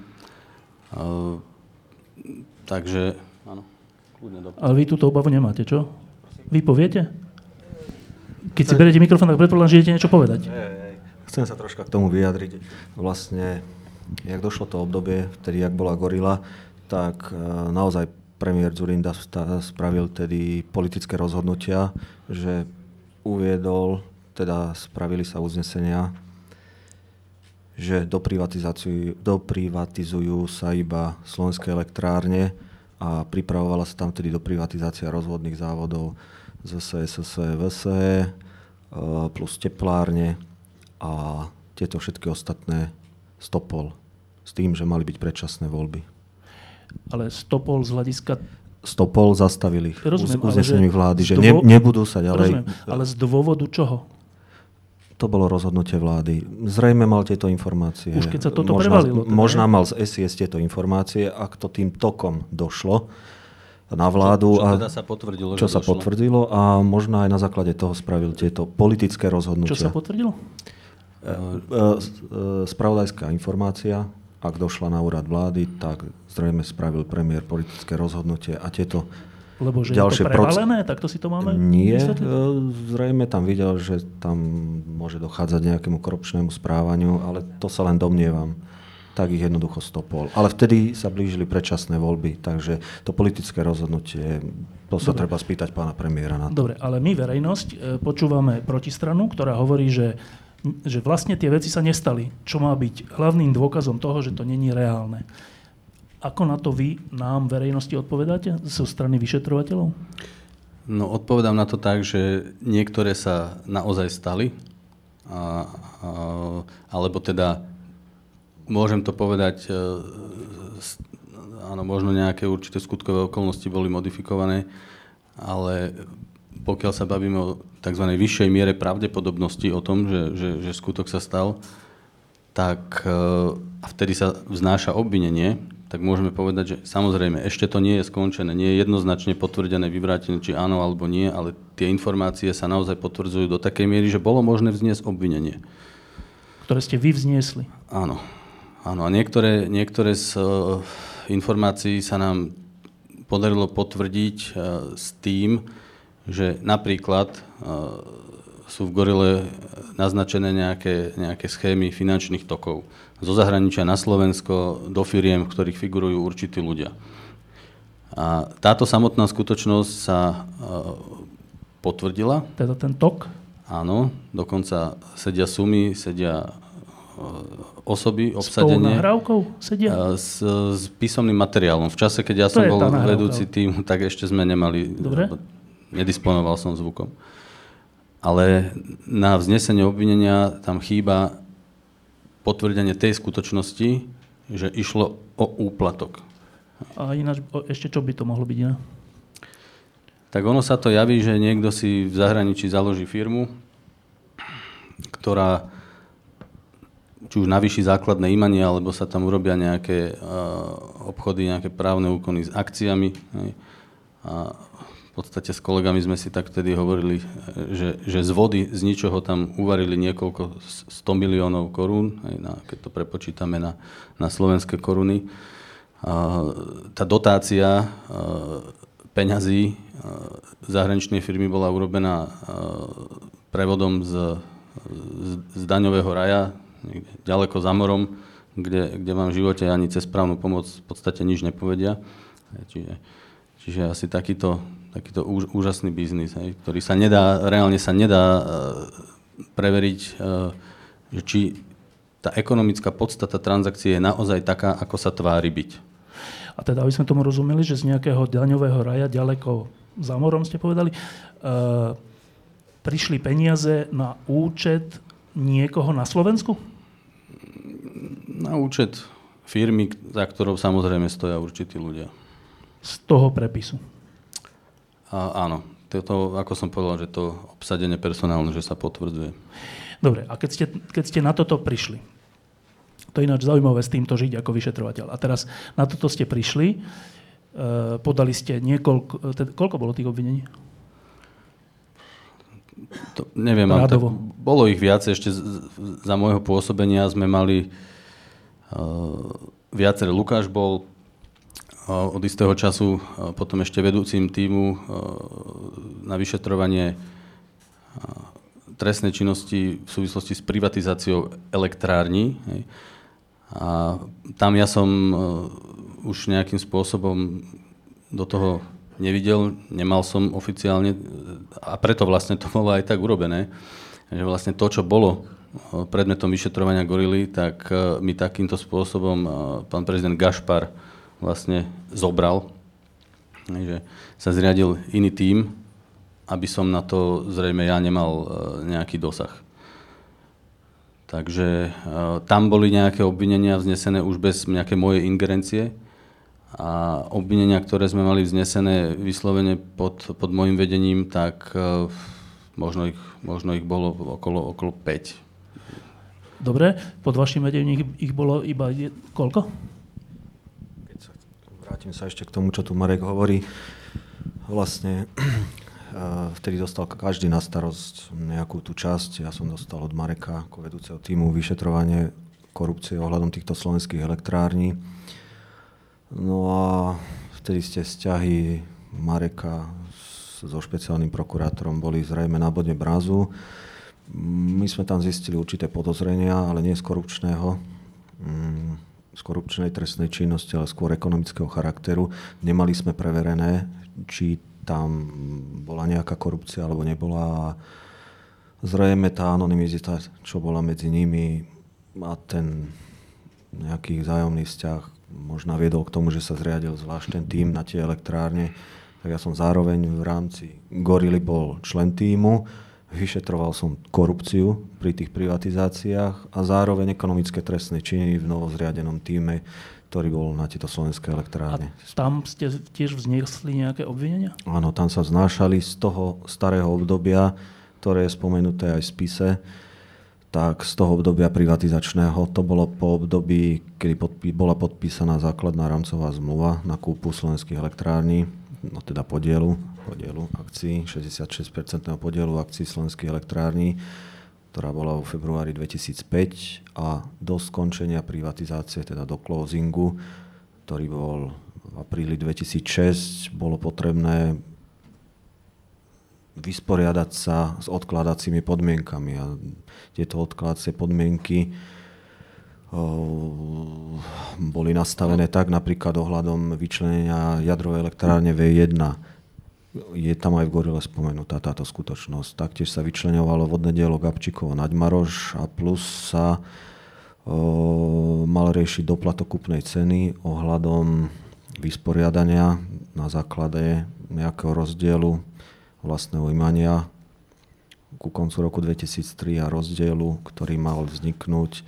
Takže, áno, kľudne do... Ale vy túto obavu nemáte, čo? Vy poviete? Keď si berete mikrofón, tak predpokladám, že idete niečo povedať. Chcem sa troška k tomu vyjadriť. Vlastne, jak došlo to obdobie, vtedy, jak bola gorila, tak e, naozaj premiér Zurinda spravil tedy politické rozhodnutia, že uviedol, teda spravili sa uznesenia, že doprivatizujú sa iba slovenské elektrárne a pripravovala sa tam tedy doprivatizácia rozvodných závodov zase SSVS e, plus teplárne a tieto všetky ostatné stopol s tým, že mali byť predčasné voľby. Ale stopol z hľadiska... Stopol zastavili ich Rozumiem, uznesením vlády, že dvo... ne, nebudú sa ďalej... Rozumiem, ale z dôvodu čoho? To bolo rozhodnutie vlády. Zrejme mal tieto informácie. Už keď sa toto možná, prevalilo. Teda, možná mal z SIS tieto informácie, ak to tým tokom došlo, na vládu. Čo, čo teda sa potvrdilo? Čo sa došlo? potvrdilo a možno aj na základe toho spravil tieto politické rozhodnutia. Čo sa potvrdilo? Spravodajská informácia, ak došla na úrad vlády, tak zrejme spravil premiér politické rozhodnutie a tieto lebo že ďalšie je to prevalené, proc... tak to si to máme Nie, vysvetliť? zrejme tam videl, že tam môže dochádzať nejakému korupčnému správaniu, ale to sa len domnievam tak ich jednoducho stopol. Ale vtedy sa blížili predčasné voľby, takže to politické rozhodnutie, to sa Dobre. treba spýtať pána premiéra na to. Dobre, ale my verejnosť e, počúvame protistranu, ktorá hovorí, že, že vlastne tie veci sa nestali, čo má byť hlavným dôkazom toho, že to není reálne. Ako na to vy nám verejnosti odpovedáte zo strany vyšetrovateľov? No odpovedám na to tak, že niektoré sa naozaj stali, a, a, alebo teda môžem to povedať, e, áno, možno nejaké určité skutkové okolnosti boli modifikované, ale pokiaľ sa bavíme o tzv. vyššej miere pravdepodobnosti o tom, že, že, že skutok sa stal, tak a vtedy sa vznáša obvinenie, tak môžeme povedať, že samozrejme, ešte to nie je skončené, nie je jednoznačne potvrdené, vyvrátené, či áno alebo nie, ale tie informácie sa naozaj potvrdzujú do takej miery, že bolo možné vzniesť obvinenie. Ktoré ste vy vzniesli. Áno. Áno, a niektoré, niektoré z uh, informácií sa nám podarilo potvrdiť uh, s tým, že napríklad uh, sú v Gorile naznačené nejaké, nejaké schémy finančných tokov zo zahraničia na Slovensko do firiem, v ktorých figurujú určití ľudia. A táto samotná skutočnosť sa e, potvrdila. Teda ten tok? Áno, dokonca sedia sumy, sedia e, osoby, obsadenie. S nahrávkou sedia? E, s, s písomným materiálom. V čase, keď ja to som bol vedúci tým, tak ešte sme nemali... Dobre. Nedisponoval som zvukom. Ale na vznesenie obvinenia tam chýba potvrdenie tej skutočnosti, že išlo o úplatok. A ináč, ešte čo by to mohlo byť iné? Tak ono sa to javí, že niekto si v zahraničí založí firmu, ktorá či už navýši základné imanie, alebo sa tam urobia nejaké uh, obchody, nejaké právne úkony s akciami. Hej. A podstate s kolegami sme si tak vtedy hovorili, že, že z vody, z ničoho tam uvarili niekoľko 100 miliónov korún, aj na, keď to prepočítame na, na slovenské koruny. A, tá dotácia a, peňazí a, zahraničnej firmy bola urobená a, prevodom z, z, z daňového raja, niekde ďaleko za morom, kde, kde vám v živote ani cez správnu pomoc v podstate nič nepovedia. Čiže, čiže asi takýto, takýto úž, úžasný biznis, hej, ktorý sa nedá, reálne sa nedá uh, preveriť, uh, že či tá ekonomická podstata transakcie je naozaj taká, ako sa tvári byť. A teda, aby sme tomu rozumeli, že z nejakého daňového raja ďaleko za morom, ste povedali, uh, prišli peniaze na účet niekoho na Slovensku? Na účet firmy, za ktorou samozrejme stoja určití ľudia. Z toho prepisu? A, áno, to, ako som povedal, že to obsadenie personálne, že sa potvrdzuje. Dobre, a keď ste, keď ste na toto prišli, to je ináč zaujímavé s týmto žiť ako vyšetrovateľ. A teraz na toto ste prišli, e, podali ste niekoľko, teda, koľko bolo tých obvinení? To, neviem, ale tak bolo ich viac. Ešte za môjho pôsobenia sme mali uh, viaceré. Lukáš bol od istého času potom ešte vedúcim týmu na vyšetrovanie trestnej činnosti v súvislosti s privatizáciou elektrární. A tam ja som už nejakým spôsobom do toho nevidel, nemal som oficiálne a preto vlastne to bolo aj tak urobené, že vlastne to, čo bolo predmetom vyšetrovania gorily, tak mi takýmto spôsobom pán prezident Gašpar vlastne zobral, že sa zriadil iný tím, aby som na to zrejme ja nemal e, nejaký dosah. Takže e, tam boli nejaké obvinenia vznesené už bez nejaké mojej ingerencie a obvinenia, ktoré sme mali vznesené vyslovene pod, pod môjim vedením, tak e, možno ich, možno ich bolo okolo, okolo 5. Dobre, pod vašim vedením ich, bolo iba koľko? Vrátim sa ešte k tomu, čo tu Marek hovorí. Vlastne vtedy dostal každý na starosť nejakú tú časť. Ja som dostal od Mareka ako vedúceho týmu vyšetrovanie korupcie ohľadom týchto slovenských elektrární. No a vtedy ste vzťahy Mareka so špeciálnym prokurátorom boli zrejme na bodne brázu. My sme tam zistili určité podozrenia, ale nie z korupčného. Mm, z korupčnej trestnej činnosti, ale skôr ekonomického charakteru. Nemali sme preverené, či tam bola nejaká korupcia alebo nebola. Zrejme tá anonymizita, čo bola medzi nimi a ten nejaký vzájomný vzťah možno viedol k tomu, že sa zriadil zvlášť ten tým na tie elektrárne. Tak ja som zároveň v rámci Gorily bol člen týmu vyšetroval som korupciu pri tých privatizáciách a zároveň ekonomické trestné činy v novozriadenom týme, ktorý bol na tieto slovenské elektrárne. A tam ste tiež vzniesli nejaké obvinenia? Áno, tam sa znášali z toho starého obdobia, ktoré je spomenuté aj v spise. tak z toho obdobia privatizačného to bolo po období, kedy podpí, bola podpísaná základná rámcová zmluva na kúpu slovenských elektrární, no teda podielu, podielu akcií, 66% podielu akcií slovenských elektrární, ktorá bola vo februári 2005 a do skončenia privatizácie, teda do closingu, ktorý bol v apríli 2006, bolo potrebné vysporiadať sa s odkladacími podmienkami. A tieto odkladacie podmienky boli nastavené tak napríklad ohľadom vyčlenenia jadrovej elektrárne V1. Je tam aj v Gorile spomenutá táto skutočnosť. Taktiež sa vyčlenovalo vodné dielo Gabčíkovo Naďmaroš a plus sa o, mal riešiť doplatok kupnej ceny ohľadom vysporiadania na základe nejakého rozdielu vlastného imania ku koncu roku 2003 a rozdielu, ktorý mal vzniknúť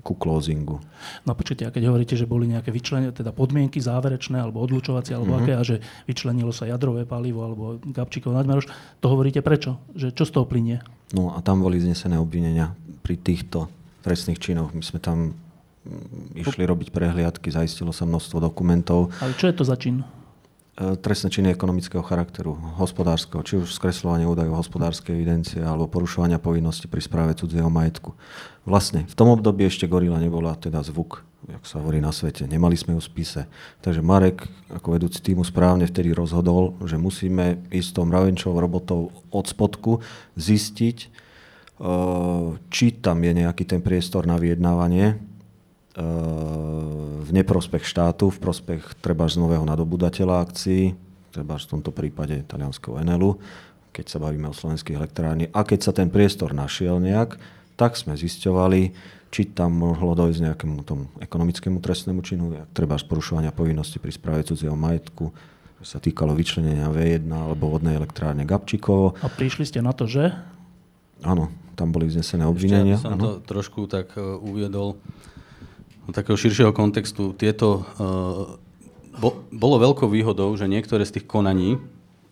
ku closingu. No počujte, a keď hovoríte, že boli nejaké vyčlenie, teda podmienky záverečné alebo odlučovacie, alebo mm-hmm. aké, a že vyčlenilo sa jadrové palivo alebo Gabčíkov nadmeroš, to hovoríte prečo? Že čo z toho plinie? No a tam boli znesené obvinenia pri týchto trestných činoch. My sme tam mm, išli robiť prehliadky, zaistilo sa množstvo dokumentov. Ale čo je to za čin? E, trestné činy ekonomického charakteru, hospodárskeho, či už skresľovanie údajov hospodárskej evidencie alebo porušovania povinnosti pri správe cudzieho majetku. Vlastne v tom období ešte gorila nebola teda zvuk, jak sa hovorí na svete. Nemali sme ju v spise. Takže Marek ako vedúci týmu správne vtedy rozhodol, že musíme ísť tou mravenčovou robotou od spodku zistiť, e, či tam je nejaký ten priestor na vyjednávanie v neprospech štátu, v prospech treba z nového nadobudateľa akcií, treba v tomto prípade talianského Enelu, keď sa bavíme o slovenských elektrárni. A keď sa ten priestor našiel nejak, tak sme zisťovali, či tam mohlo dojsť nejakému tomu ekonomickému trestnému činu, treba z porušovania povinnosti pri správe cudzieho majetku, že sa týkalo vyčlenenia V1 alebo vodnej elektrárne Gabčíkovo. A prišli ste na to, že? Áno, tam boli vznesené obvinenia. Ešte, aby som ano. to trošku tak uh, uviedol takého širšieho kontextu, tieto, uh, bo, bolo veľkou výhodou, že niektoré z tých konaní,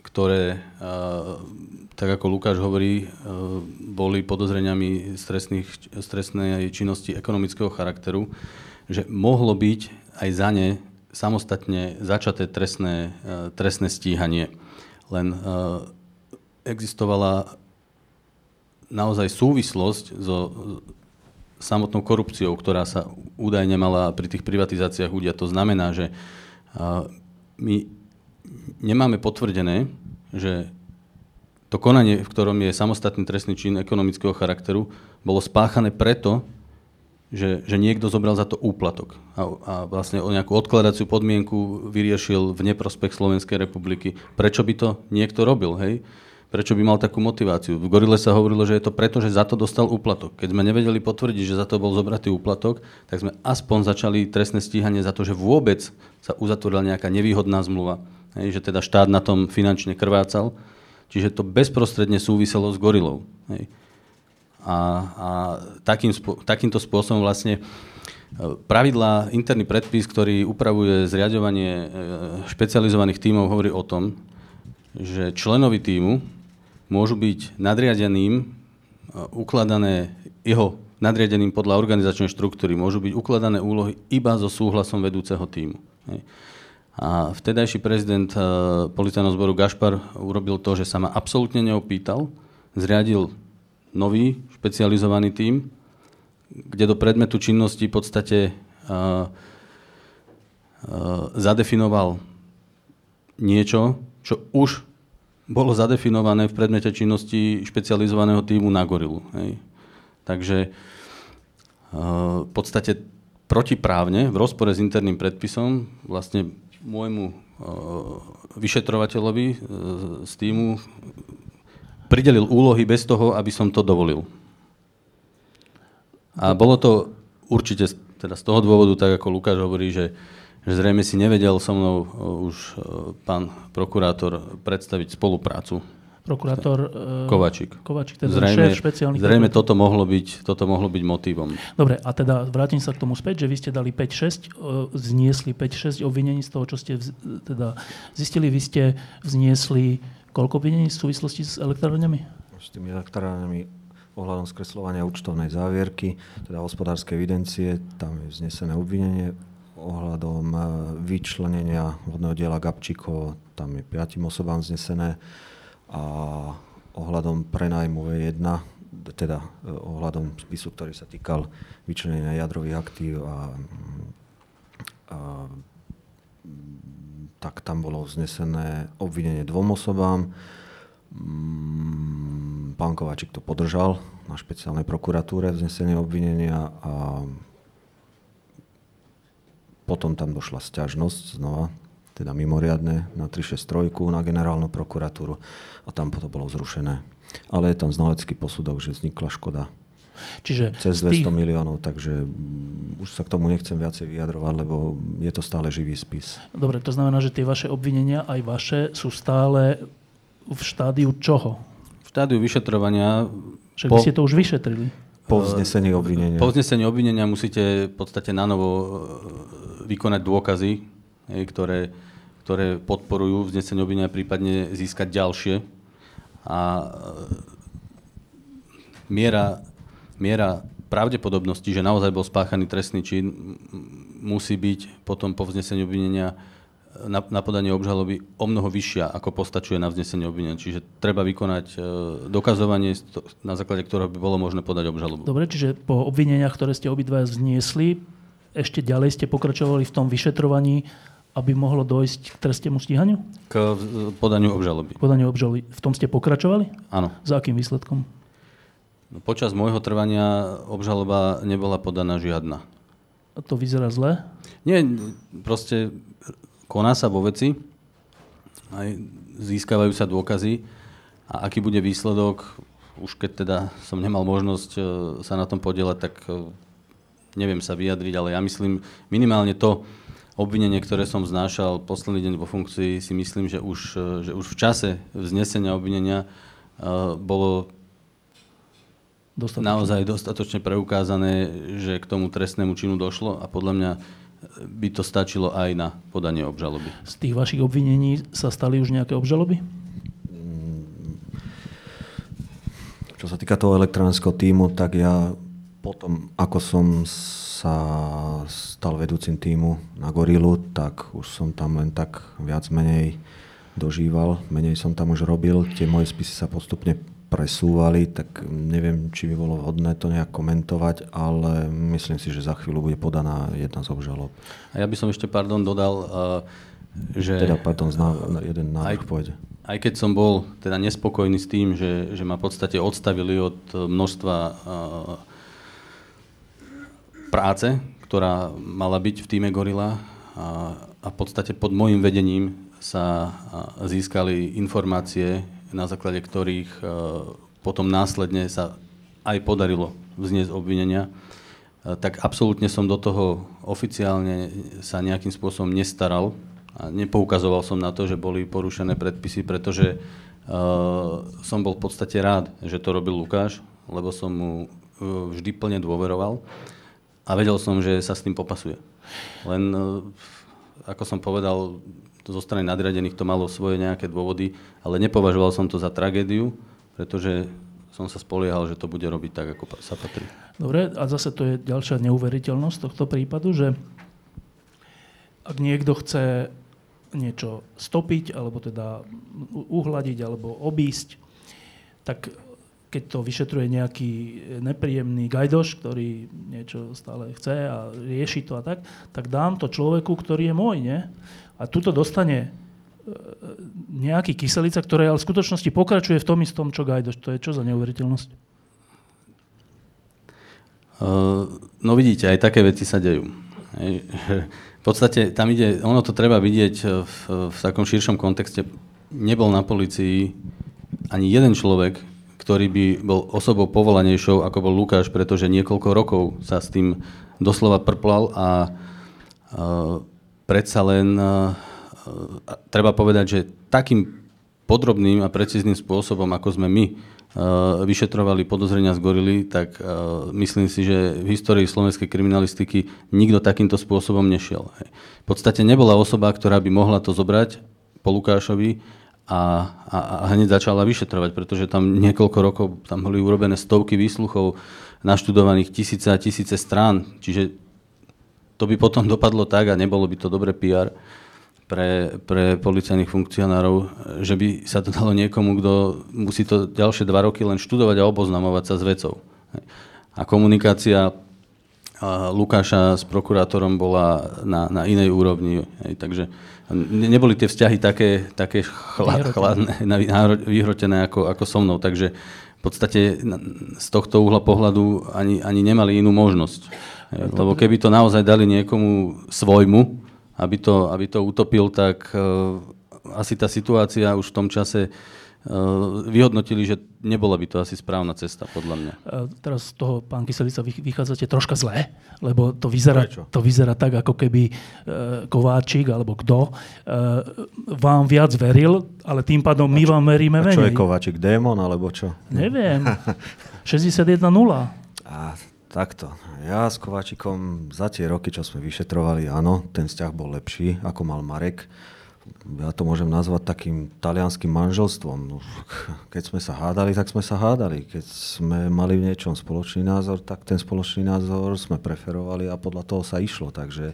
ktoré, uh, tak ako Lukáš hovorí, uh, boli podozreniami stresnej činnosti ekonomického charakteru, že mohlo byť aj za ne samostatne začaté trestné, trestné stíhanie. Len existovala naozaj súvislosť so samotnou korupciou, ktorá sa údajne mala pri tých privatizáciách udiať. To znamená, že my nemáme potvrdené, že to konanie, v ktorom je samostatný trestný čin ekonomického charakteru, bolo spáchané preto, že, že niekto zobral za to úplatok a, a vlastne o nejakú odkladaciu podmienku vyriešil v neprospech Slovenskej republiky. Prečo by to niekto robil, hej? Prečo by mal takú motiváciu. V Gorile sa hovorilo, že je to preto, že za to dostal úplatok. Keď sme nevedeli potvrdiť, že za to bol zobratý úplatok, tak sme aspoň začali trestné stíhanie za to, že vôbec sa uzatvorila nejaká nevýhodná zmluva. Hej, že teda štát na tom finančne krvácal. Čiže to bezprostredne súviselo s Gorilou. Hej. A, a takým, takýmto spôsobom vlastne e, pravidlá, interný predpis, ktorý upravuje zriadovanie e, špecializovaných tímov, hovorí o tom, že členovi týmu môžu byť nadriadeným e, ukladané jeho nadriadeným podľa organizačnej štruktúry. Môžu byť ukladané úlohy iba so súhlasom vedúceho týmu. A vtedajší prezident uh, policajného zboru Gašpar urobil to, že sa ma absolútne neopýtal, zriadil nový špecializovaný tím, kde do predmetu činnosti v podstate uh, zadefinoval niečo, čo už bolo zadefinované v predmete činnosti špecializovaného týmu na gorilu. Hej. Takže uh, v podstate protiprávne, v rozpore s interným predpisom, vlastne môjmu uh, vyšetrovateľovi uh, z týmu pridelil úlohy bez toho, aby som to dovolil. A bolo to určite teda z toho dôvodu, tak ako Lukáš hovorí, že že zrejme si nevedel so mnou e, už e, pán prokurátor predstaviť spoluprácu. Prokurátor e, Kovačík. Kovačík, teda zrejme, šéf špeciálnych... Zrejme toto mohlo, byť, toto mohlo byť motivom. Dobre, a teda vrátim sa k tomu späť, že vy ste dali 5-6, zniesli 5-6 obvinení z toho, čo ste vz, teda zistili. Vy ste vzniesli koľko obvinení v súvislosti s elektrárňami? S tými elektrárňami ohľadom skreslovania účtovnej závierky, teda hospodárskej evidencie, tam je vznesené obvinenie ohľadom e, vyčlenenia vodného diela Gabčíko, tam je piatim osobám vznesené a ohľadom prenajmu V1, teda e, ohľadom spisu, ktorý sa týkal vyčlenenia jadrových aktív a, a tak tam bolo vznesené obvinenie dvom osobám. Mm, pán Kováčik to podržal na špeciálnej prokuratúre vznesenie obvinenia a potom tam došla sťažnosť znova, teda mimoriadne na 363 na generálnu prokuratúru a tam to bolo zrušené. Ale je tam znalecký posudok, že vznikla škoda Čiže cez 200 tých... miliónov, takže mm, už sa k tomu nechcem viacej vyjadrovať, lebo je to stále živý spis. Dobre, to znamená, že tie vaše obvinenia, aj vaše, sú stále v štádiu čoho? V štádiu vyšetrovania. Však po... vy ste to už vyšetrili. Po vznesení obvinenia. Po vznesení obvinenia musíte v podstate na novo vykonať dôkazy, ktoré, ktoré podporujú vznesenie obvinenia, prípadne získať ďalšie. A e, miera, miera pravdepodobnosti, že naozaj bol spáchaný trestný čin, musí byť potom po vznesení obvinenia na, na podanie obžaloby o mnoho vyššia, ako postačuje na vznesenie obvinenia. Čiže treba vykonať e, dokazovanie, na základe ktorého by bolo možné podať obžalobu. Dobre, čiže po obvineniach, ktoré ste obidva vzniesli, ešte ďalej ste pokračovali v tom vyšetrovaní, aby mohlo dojsť k trestnému stíhaniu? K podaniu obžaloby. K podaniu obžaloby. V tom ste pokračovali? Áno. Za akým výsledkom? No, počas môjho trvania obžaloba nebola podaná žiadna. A to vyzerá zle? Nie, proste koná sa vo veci, aj získavajú sa dôkazy a aký bude výsledok, už keď teda som nemal možnosť e, sa na tom podielať, tak e, neviem sa vyjadriť, ale ja myslím minimálne to obvinenie, ktoré som znášal posledný deň vo funkcii, si myslím, že už, že už v čase vznesenia obvinenia uh, bolo dostatočne. naozaj dostatočne preukázané, že k tomu trestnému činu došlo a podľa mňa by to stačilo aj na podanie obžaloby. Z tých vašich obvinení sa stali už nejaké obžaloby? Čo sa týka toho elektronického týmu, tak ja potom, ako som sa stal vedúcim týmu na Gorilu, tak už som tam len tak viac menej dožíval, menej som tam už robil, tie moje spisy sa postupne presúvali, tak neviem, či by bolo vhodné to nejak komentovať, ale myslím si, že za chvíľu bude podaná jedna z obžalob. A ja by som ešte, pardon, dodal, uh, že... Teda, pardon, jeden návrh pôjde. Aj keď som bol teda nespokojný s tým, že, že ma v podstate odstavili od množstva uh, práce, ktorá mala byť v týme Gorila a, a v podstate pod môjim vedením sa získali informácie, na základe ktorých potom následne sa aj podarilo vzniesť obvinenia, tak absolútne som do toho oficiálne sa nejakým spôsobom nestaral a nepoukazoval som na to, že boli porušené predpisy, pretože som bol v podstate rád, že to robil Lukáš, lebo som mu uh, vždy plne dôveroval a vedel som, že sa s tým popasuje. Len, e, ako som povedal, zo strany nadriadených to malo svoje nejaké dôvody, ale nepovažoval som to za tragédiu, pretože som sa spoliehal, že to bude robiť tak, ako sa patrí. Dobre, a zase to je ďalšia neuveriteľnosť tohto prípadu, že ak niekto chce niečo stopiť, alebo teda uhladiť, alebo obísť, tak keď to vyšetruje nejaký nepríjemný gajdoš, ktorý niečo stále chce a rieši to a tak, tak dám to človeku, ktorý je môj, nie? A tuto dostane e, nejaký kyselica, ktorý ale v skutočnosti pokračuje v tom istom, čo gajdoš. To je čo za neuveriteľnosť? Uh, no vidíte, aj také veci sa dejú. V podstate tam ide, ono to treba vidieť v, v takom širšom kontexte. Nebol na policii ani jeden človek, ktorý by bol osobou povolanejšou, ako bol Lukáš, pretože niekoľko rokov sa s tým doslova prplal a uh, predsa len uh, treba povedať, že takým podrobným a precízným spôsobom, ako sme my vyšetrovali podozrenia z gorily, tak myslím si, že v histórii slovenskej kriminalistiky nikto takýmto spôsobom nešiel. V podstate nebola osoba, ktorá by mohla to zobrať po Lukášovi a, a, a hneď začala vyšetrovať, pretože tam niekoľko rokov tam boli urobené stovky výsluchov, naštudovaných tisíce a tisíce strán, čiže to by potom dopadlo tak a nebolo by to dobre PR pre, pre policajných funkcionárov, že by sa to dalo niekomu, kto musí to ďalšie dva roky len študovať a oboznamovať sa s vecou. A komunikácia Lukáša s prokurátorom bola na, na inej úrovni. Takže neboli tie vzťahy také, také chlad, chladné, vyhrotené ako, ako so mnou. Takže v podstate z tohto uhla pohľadu ani, ani nemali inú možnosť. Hej, lebo keby to naozaj dali niekomu svojmu, aby to, aby to utopil, tak uh, asi tá situácia už v tom čase Eh, vyhodnotili, že nebola by to asi správna cesta, podľa mňa. Eh, teraz z toho, pán Kyselica, vychádzate troška zle, lebo to vyzerá, to vyzerá tak, ako keby eh, Kováčik alebo kto vám viac veril, ale tým pádom my vám veríme menej. Čo je Kováčik, démon alebo čo? Neviem. 61-0. A takto. Ja s Kováčikom za tie roky, čo sme vyšetrovali, áno, ten vzťah bol lepší, ako mal Marek ja to môžem nazvať takým talianským manželstvom. No, keď sme sa hádali, tak sme sa hádali. Keď sme mali v niečom spoločný názor, tak ten spoločný názor sme preferovali a podľa toho sa išlo. Takže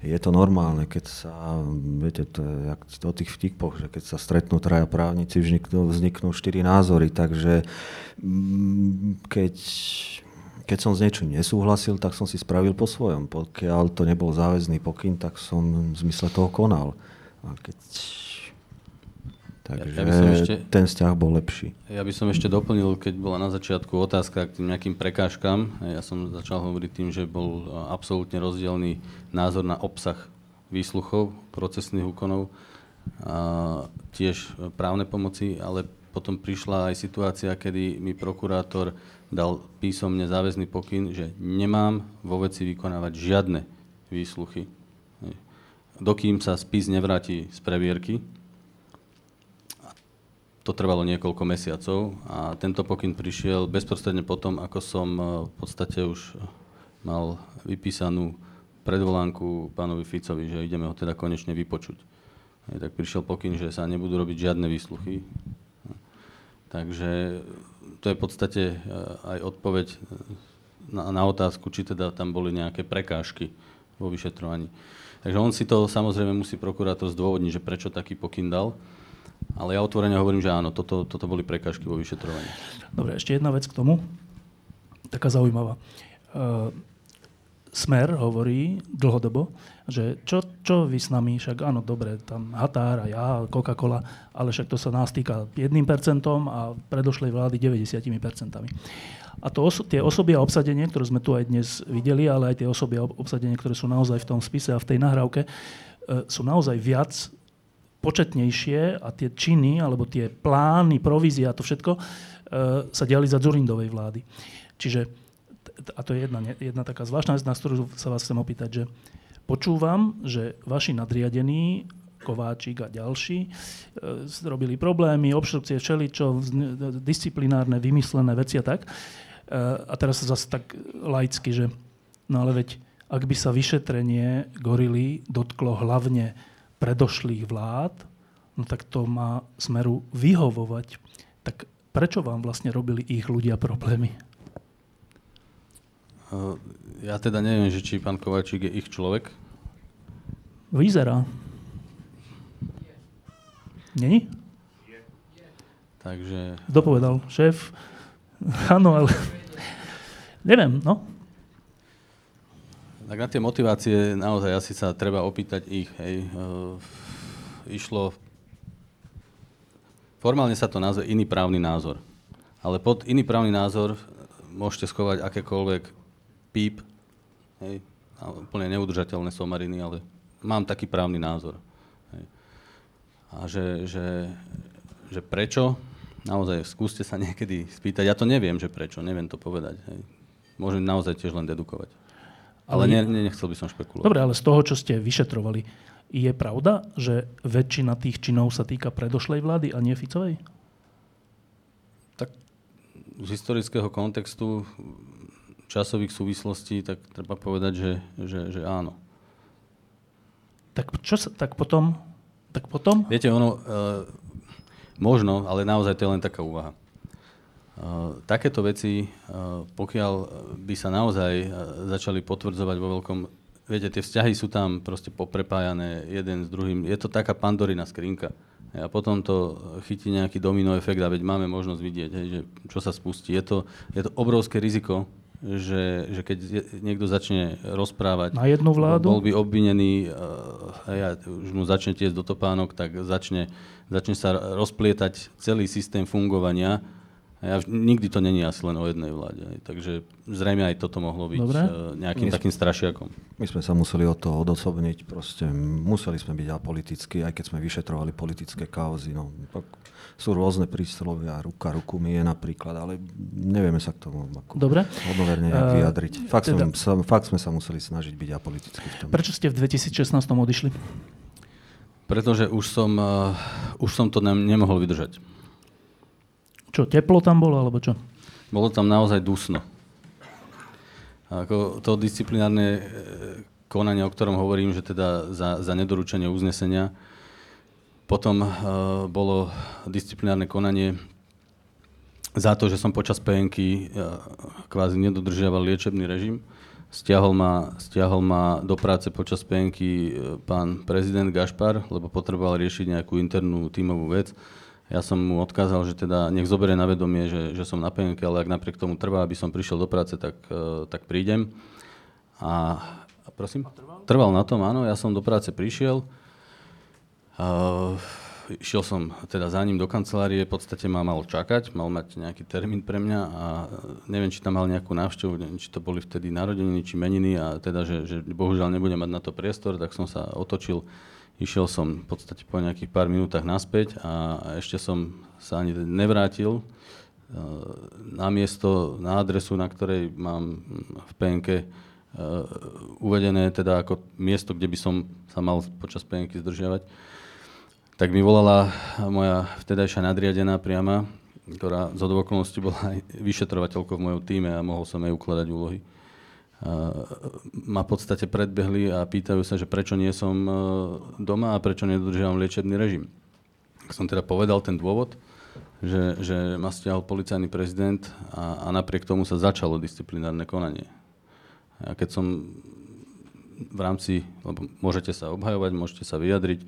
je to normálne, keď sa, viete, to je o tých vtipkoch, že keď sa stretnú traja právnici, vzniknú, vzniknú štyri názory. Takže mm, keď keď som s niečím nesúhlasil, tak som si spravil po svojom. Pokiaľ to nebol záväzný pokyn, tak som v zmysle toho konal. A keď... Takže ja, by som ešte, ten vzťah bol lepší. Ja by som ešte doplnil, keď bola na začiatku otázka k tým nejakým prekážkam. Ja som začal hovoriť tým, že bol absolútne rozdielný názor na obsah výsluchov, procesných úkonov, a tiež právne pomoci, ale potom prišla aj situácia, kedy mi prokurátor dal písomne záväzný pokyn, že nemám vo veci vykonávať žiadne výsluchy dokým sa spis nevráti z previerky. To trvalo niekoľko mesiacov a tento pokyn prišiel bezprostredne potom, ako som e, v podstate už mal vypísanú predvolánku pánovi Ficovi, že ideme ho teda konečne vypočuť. Tak prišiel pokyn, že sa nebudú robiť žiadne výsluchy. Takže to je v podstate e, aj odpoveď na, na otázku, či teda tam boli nejaké prekážky vo vyšetrovaní. Takže on si to samozrejme musí prokurátor zdôvodniť, že prečo taký pokyn dal. Ale ja otvorene hovorím, že áno, toto, toto boli prekažky vo vyšetrovaní. Dobre, ešte jedna vec k tomu, taká zaujímavá. Uh, Smer hovorí dlhodobo, že čo, čo vy s nami, však áno, dobre, tam Határ a ja, Coca-Cola, ale však to sa nás týka 1% a predošlej vlády 90%. A to oso- tie osoby a obsadenie, ktoré sme tu aj dnes videli, ale aj tie osoby a obsadenie, ktoré sú naozaj v tom spise a v tej nahrávke, e, sú naozaj viac početnejšie a tie činy, alebo tie plány, provízia a to všetko e, sa diali za Zurindovej vlády. Čiže, a to je jedna, jedna taká zvláštna vec, na ktorú sa vás chcem opýtať, že počúvam, že vaši nadriadení Kováčik a ďalší, e, robili problémy, obštrukcie, všeličo, disciplinárne, vymyslené veci a tak. A teraz zase tak laicky, že no ale veď, ak by sa vyšetrenie gorily dotklo hlavne predošlých vlád, no tak to má smeru vyhovovať. Tak prečo vám vlastne robili ich ľudia problémy? Ja teda neviem, že či pán Kovačík je ich človek. Vyzerá. Není? Takže... Dopovedal šéf. Áno, ale Neviem, no. Tak na tie motivácie naozaj asi sa treba opýtať ich. Hej. E, išlo... Formálne sa to nazve iný právny názor. Ale pod iný právny názor môžete schovať akékoľvek píp, hej, úplne neudržateľné somariny, ale mám taký právny názor. A že, že, že prečo, naozaj skúste sa niekedy spýtať, ja to neviem, že prečo, neviem to povedať. Hej môžem naozaj tiež len dedukovať. Ale, ale ne, nechcel by som špekulovať. Dobre, ale z toho, čo ste vyšetrovali, je pravda, že väčšina tých činov sa týka predošlej vlády a nie Ficovej? Tak z historického kontextu časových súvislostí, tak treba povedať, že, že, že áno. Tak čo sa, tak potom, tak potom? Viete, ono, uh, možno, ale naozaj to je len taká úvaha. Takéto veci, pokiaľ by sa naozaj začali potvrdzovať vo veľkom... Viete, tie vzťahy sú tam proste poprepájané jeden s druhým. Je to taká pandorina skrinka. A potom to chytí nejaký domino efekt a veď máme možnosť vidieť, hej, že čo sa spustí. Je to, je to obrovské riziko, že, že keď niekto začne rozprávať, na jednu vládu? bol by obvinený, hej, a už mu začne tiesť do topánok, tak začne, začne sa rozplietať celý systém fungovania ja, nikdy to není asi len o jednej vláde. Takže zrejme aj toto mohlo byť Dobre. E, nejakým my takým strašiakom. My sme sa museli od toho odosobniť. Proste museli sme byť apolitickí, aj keď sme vyšetrovali politické kauzy. No, sú rôzne príslovia, ruka ruku je napríklad, ale nevieme sa k tomu ako Dobre. hodnoverne uh, vyjadriť. Fakt, teda, sme sa, fakt sme sa museli snažiť byť apolitickí v tom. Prečo ste v 2016 odišli? Pretože už som, uh, už som to ne- nemohol vydržať. Čo, teplo tam bolo, alebo čo? Bolo tam naozaj dusno. Ako to disciplinárne e, konanie, o ktorom hovorím, že teda za, za nedoručenie uznesenia, potom uh, bolo disciplinárne konanie za to, že som počas PNK uh, kvázi nedodržiaval liečebný režim. Stiahol ma, stiahol ma do práce počas PNK pán prezident Gašpar, lebo potreboval riešiť nejakú internú tímovú vec ja som mu odkázal, že teda nech zoberie na vedomie, že, že som na penke, ale ak napriek tomu trvá, aby som prišiel do práce, tak, uh, tak prídem. A, a prosím? A trval? trval na tom, áno, ja som do práce prišiel. Išiel som teda za ním do kancelárie, v podstate ma mal čakať, mal mať nejaký termín pre mňa a neviem, či tam mal nejakú návštevu, či to boli vtedy narodeniny, či meniny a teda, že, že bohužiaľ nebudem mať na to priestor, tak som sa otočil Išiel som v podstate po nejakých pár minútach naspäť a ešte som sa ani nevrátil e, na miesto, na adresu, na ktorej mám v PNK uvedené teda ako miesto, kde by som sa mal počas PNK zdržiavať. Tak mi volala moja vtedajšia nadriadená priama, ktorá z okolností bola aj vyšetrovateľkou v mojom týme a mohol som jej ukladať úlohy ma v podstate predbehli a pýtajú sa, že prečo nie som e, doma a prečo nedodržiavam liečebný režim. Som teda povedal ten dôvod, že, že ma stiahol policajný prezident a, a napriek tomu sa začalo disciplinárne konanie. A keď som v rámci, lebo môžete sa obhajovať, môžete sa vyjadriť,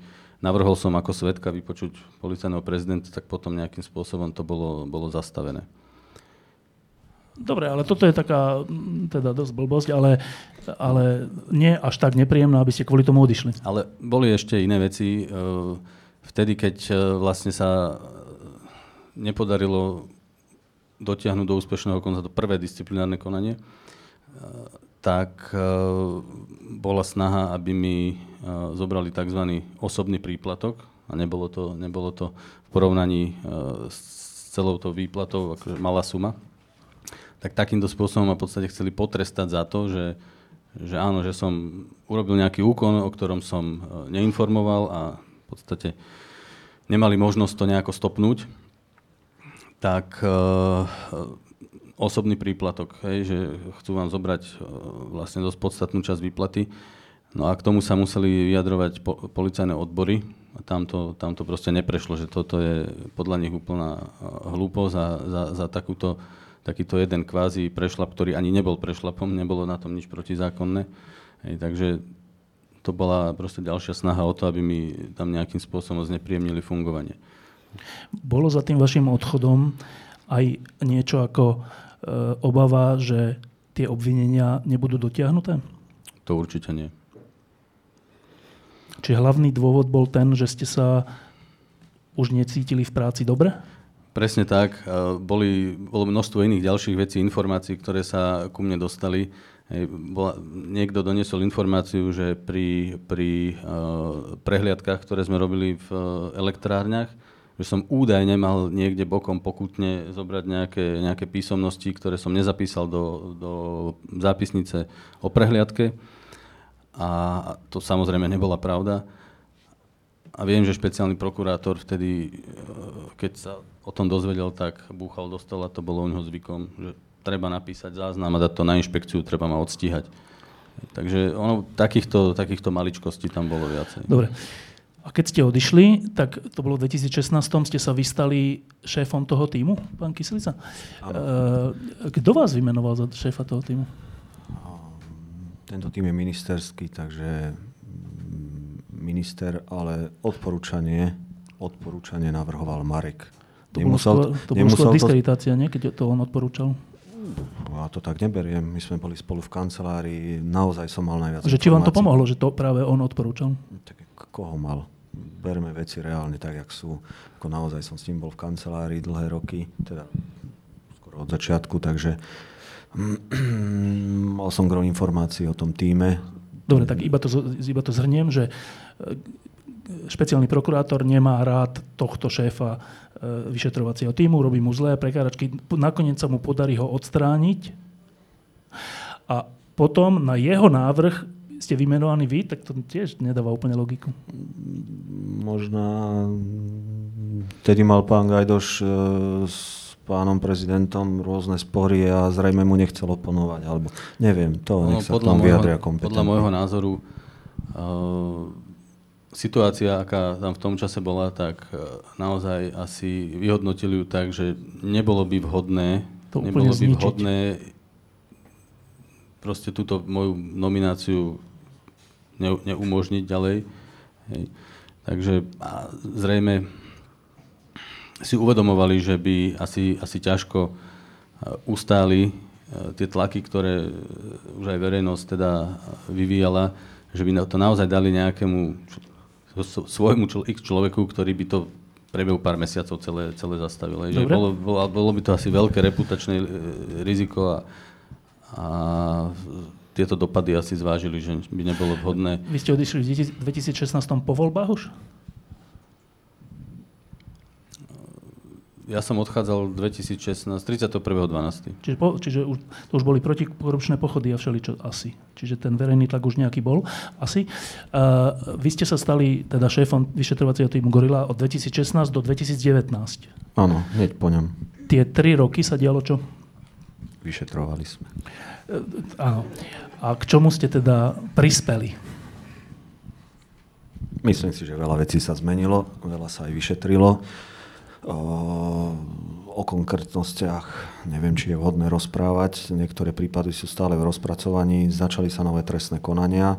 navrhol som ako svetka vypočuť policajného prezidenta, tak potom nejakým spôsobom to bolo, bolo zastavené. Dobre, ale toto je taká mm, teda dosť blbosť, ale, ale nie až tak nepríjemná, aby ste kvôli tomu odišli. Ale boli ešte iné veci. E, vtedy, keď e, vlastne sa nepodarilo dotiahnuť do úspešného konca to prvé disciplinárne konanie, e, tak bola snaha, aby mi zobrali tzv. osobný príplatok a nebolo to, nebolo to v porovnaní s celou tou výplatou akože malá suma tak takýmto spôsobom ma v podstate chceli potrestať za to, že, že áno, že som urobil nejaký úkon, o ktorom som neinformoval a v podstate nemali možnosť to nejako stopnúť, tak osobný príplatok, hej, že chcú vám zobrať uh, vlastne dosť podstatnú časť výplaty. No a k tomu sa museli vyjadrovať po, policajné odbory a tam to, tam to proste neprešlo, že toto je podľa nich úplná hlúposť a za, za takúto takýto jeden kvázi prešlap, ktorý ani nebol prešlapom, nebolo na tom nič protizákonné. Hej, takže to bola proste ďalšia snaha o to, aby mi tam nejakým spôsobom znepríjemnili fungovanie. Bolo za tým vašim odchodom aj niečo ako e, obava, že tie obvinenia nebudú dotiahnuté? To určite nie. Či hlavný dôvod bol ten, že ste sa už necítili v práci dobre? Presne tak. Boli, bolo množstvo iných ďalších vecí, informácií, ktoré sa ku mne dostali. bola, niekto doniesol informáciu, že pri, pri uh, prehliadkách, ktoré sme robili v uh, elektrárniach, že som údajne mal niekde bokom pokutne zobrať nejaké, nejaké písomnosti, ktoré som nezapísal do, do zápisnice o prehliadke. A to samozrejme nebola pravda. A viem, že špeciálny prokurátor vtedy, keď sa o tom dozvedel, tak búchal do stola, to bolo u neho zvykom, že treba napísať záznam a dať to na inšpekciu, treba ma odstíhať. Takže ono, takýchto, takýchto maličkostí tam bolo viacej. Dobre. A keď ste odišli, tak to bolo v 2016, ste sa vystali šéfom toho týmu, pán Kyselica. Kto vás vymenoval za šéfa toho týmu? Tento tým je ministerský, takže mm, minister, ale odporúčanie, odporúčanie navrhoval Marek. To nemusel, bolo skôr, to bolo skôr diskreditácia, nie? keď to on odporúčal? Ja to tak neberiem. My sme boli spolu v kancelárii, naozaj som mal najviac Že či vám to pomohlo, že to práve on odporúčal? Tak koho mal? Berme veci reálne tak, jak sú. Ako naozaj som s ním bol v kancelárii dlhé roky, teda skoro od začiatku, takže mal som gro informácií o tom týme. Dobre, tak iba to, iba to zhrniem, že špeciálny prokurátor nemá rád tohto šéfa e, vyšetrovacieho týmu, robí mu zlé prekáračky, nakoniec sa mu podarí ho odstrániť a potom na jeho návrh ste vymenovaní vy, tak to tiež nedáva úplne logiku. Možná tedy mal pán Gajdoš e, s pánom prezidentom rôzne spory a zrejme mu nechcel oponovať, alebo neviem, to no, nech sa podľa vyjadria kompetentne. Podľa môjho názoru uh, situácia, aká tam v tom čase bola, tak e, naozaj asi vyhodnotili ju tak, že nebolo by vhodné, to nebolo by zničiť. vhodné proste túto moju nomináciu ne, neumožniť ďalej. Hej. Takže a zrejme si uvedomovali, že by asi, asi ťažko e, ustáli e, tie tlaky, ktoré už aj verejnosť teda vyvíjala, že by to naozaj dali nejakému svojmu x človeku, ktorý by to prebehu pár mesiacov celé, celé zastavil. Že bolo, bolo, bolo by to asi veľké reputačné e, riziko a, a tieto dopady asi zvážili, že by nebolo vhodné. Vy ste odišli v 2016 po voľbách už? Ja som odchádzal 2016, 31.12. Čiže, po, čiže už, to už boli protikorupčné pochody a všeličo asi. Čiže ten verejný tlak už nejaký bol asi. Uh, vy ste sa stali teda šéfom vyšetrovacieho týmu Gorila od 2016 do 2019. Áno, hneď po ňom. Tie tri roky sa dialo čo? Vyšetrovali sme. Uh, áno. A k čomu ste teda prispeli? Myslím si, že veľa vecí sa zmenilo, veľa sa aj vyšetrilo o konkrétnostiach neviem, či je vhodné rozprávať. Niektoré prípady sú stále v rozpracovaní. Začali sa nové trestné konania.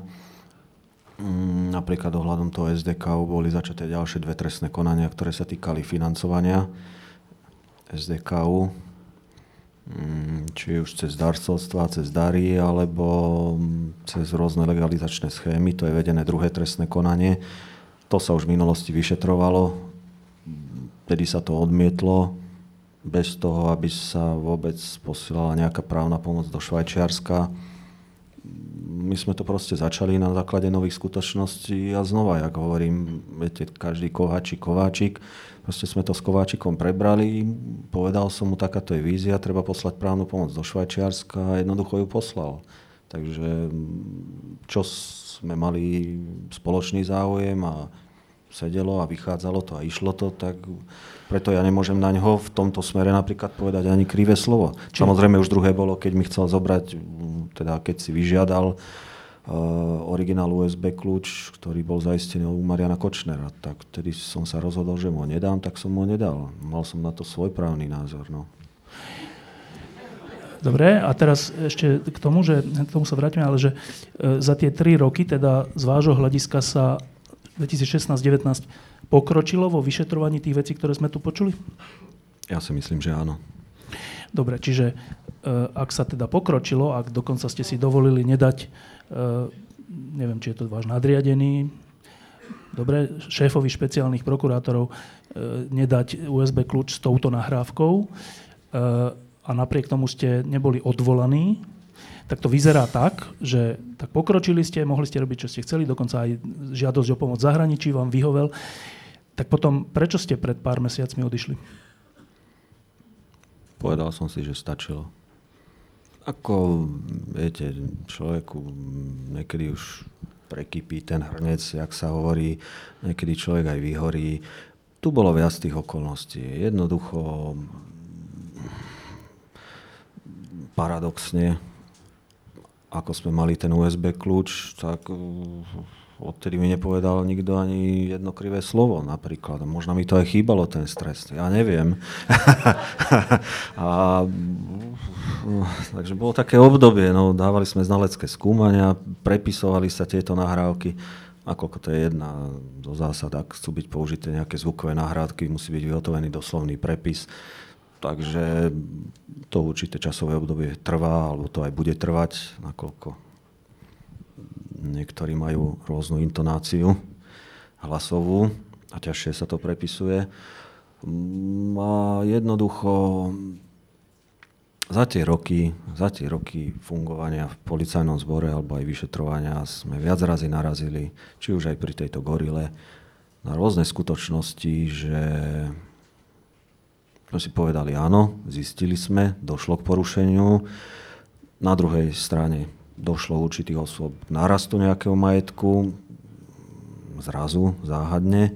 Mm, napríklad ohľadom toho SDK boli začaté ďalšie dve trestné konania, ktoré sa týkali financovania SDKU, mm, či už cez darcovstva, cez dary, alebo cez rôzne legalizačné schémy. To je vedené druhé trestné konanie. To sa už v minulosti vyšetrovalo vtedy sa to odmietlo bez toho, aby sa vôbec posielala nejaká právna pomoc do Švajčiarska. My sme to proste začali na základe nových skutočností a znova, jak hovorím, viete, každý kováčik, kováčik, proste sme to s kováčikom prebrali, povedal som mu, takáto je vízia, treba poslať právnu pomoc do Švajčiarska a jednoducho ju poslal. Takže čo sme mali spoločný záujem a sedelo a vychádzalo to a išlo to, tak preto ja nemôžem na ňo v tomto smere napríklad povedať ani krivé slovo. Samozrejme už druhé bolo, keď mi chcel zobrať, teda keď si vyžiadal originál USB kľúč, ktorý bol zaistený u Mariana Kočnera, tak vtedy som sa rozhodol, že mu ho nedám, tak som mu ho nedal. Mal som na to svoj právny názor. No. Dobre, a teraz ešte k tomu, že k tomu sa vrátime, ale že e, za tie tri roky, teda z vášho hľadiska sa 2016-19 pokročilo vo vyšetrovaní tých vecí, ktoré sme tu počuli? Ja si myslím, že áno. Dobre, čiže e, ak sa teda pokročilo, ak dokonca ste si dovolili nedať, neviem, či je to váš nadriadený, dobre, šéfovi špeciálnych prokurátorov e, nedať USB kľúč s touto nahrávkou a napriek tomu ste neboli odvolaní, tak to vyzerá tak, že tak pokročili ste, mohli ste robiť, čo ste chceli, dokonca aj žiadosť o pomoc zahraničí vám vyhovel. Tak potom, prečo ste pred pár mesiacmi odišli? Povedal som si, že stačilo. Ako, viete, človeku niekedy už prekypí ten hrnec, jak sa hovorí, niekedy človek aj vyhorí. Tu bolo viac tých okolností. Jednoducho, paradoxne, ako sme mali ten USB kľúč, tak odtedy mi nepovedal nikto ani jedno krivé slovo napríklad. Možno mi to aj chýbalo, ten stres. Ja neviem. a, takže bolo také obdobie, no, dávali sme znalecké skúmania, prepisovali sa tieto nahrávky. Nakoľko to je jedna zo zásad, ak chcú byť použité nejaké zvukové nahrádky, musí byť vyhotovený doslovný prepis. Takže to určité časové obdobie trvá, alebo to aj bude trvať, nakoľko Niektorí majú rôznu intonáciu hlasovú a ťažšie sa to prepisuje. A jednoducho za tie roky, za tie roky fungovania v policajnom zbore alebo aj vyšetrovania sme viac razy narazili, či už aj pri tejto gorile, na rôzne skutočnosti, že sme si povedali áno, zistili sme, došlo k porušeniu. Na druhej strane došlo určitých osôb k nárastu nejakého majetku, zrazu, záhadne.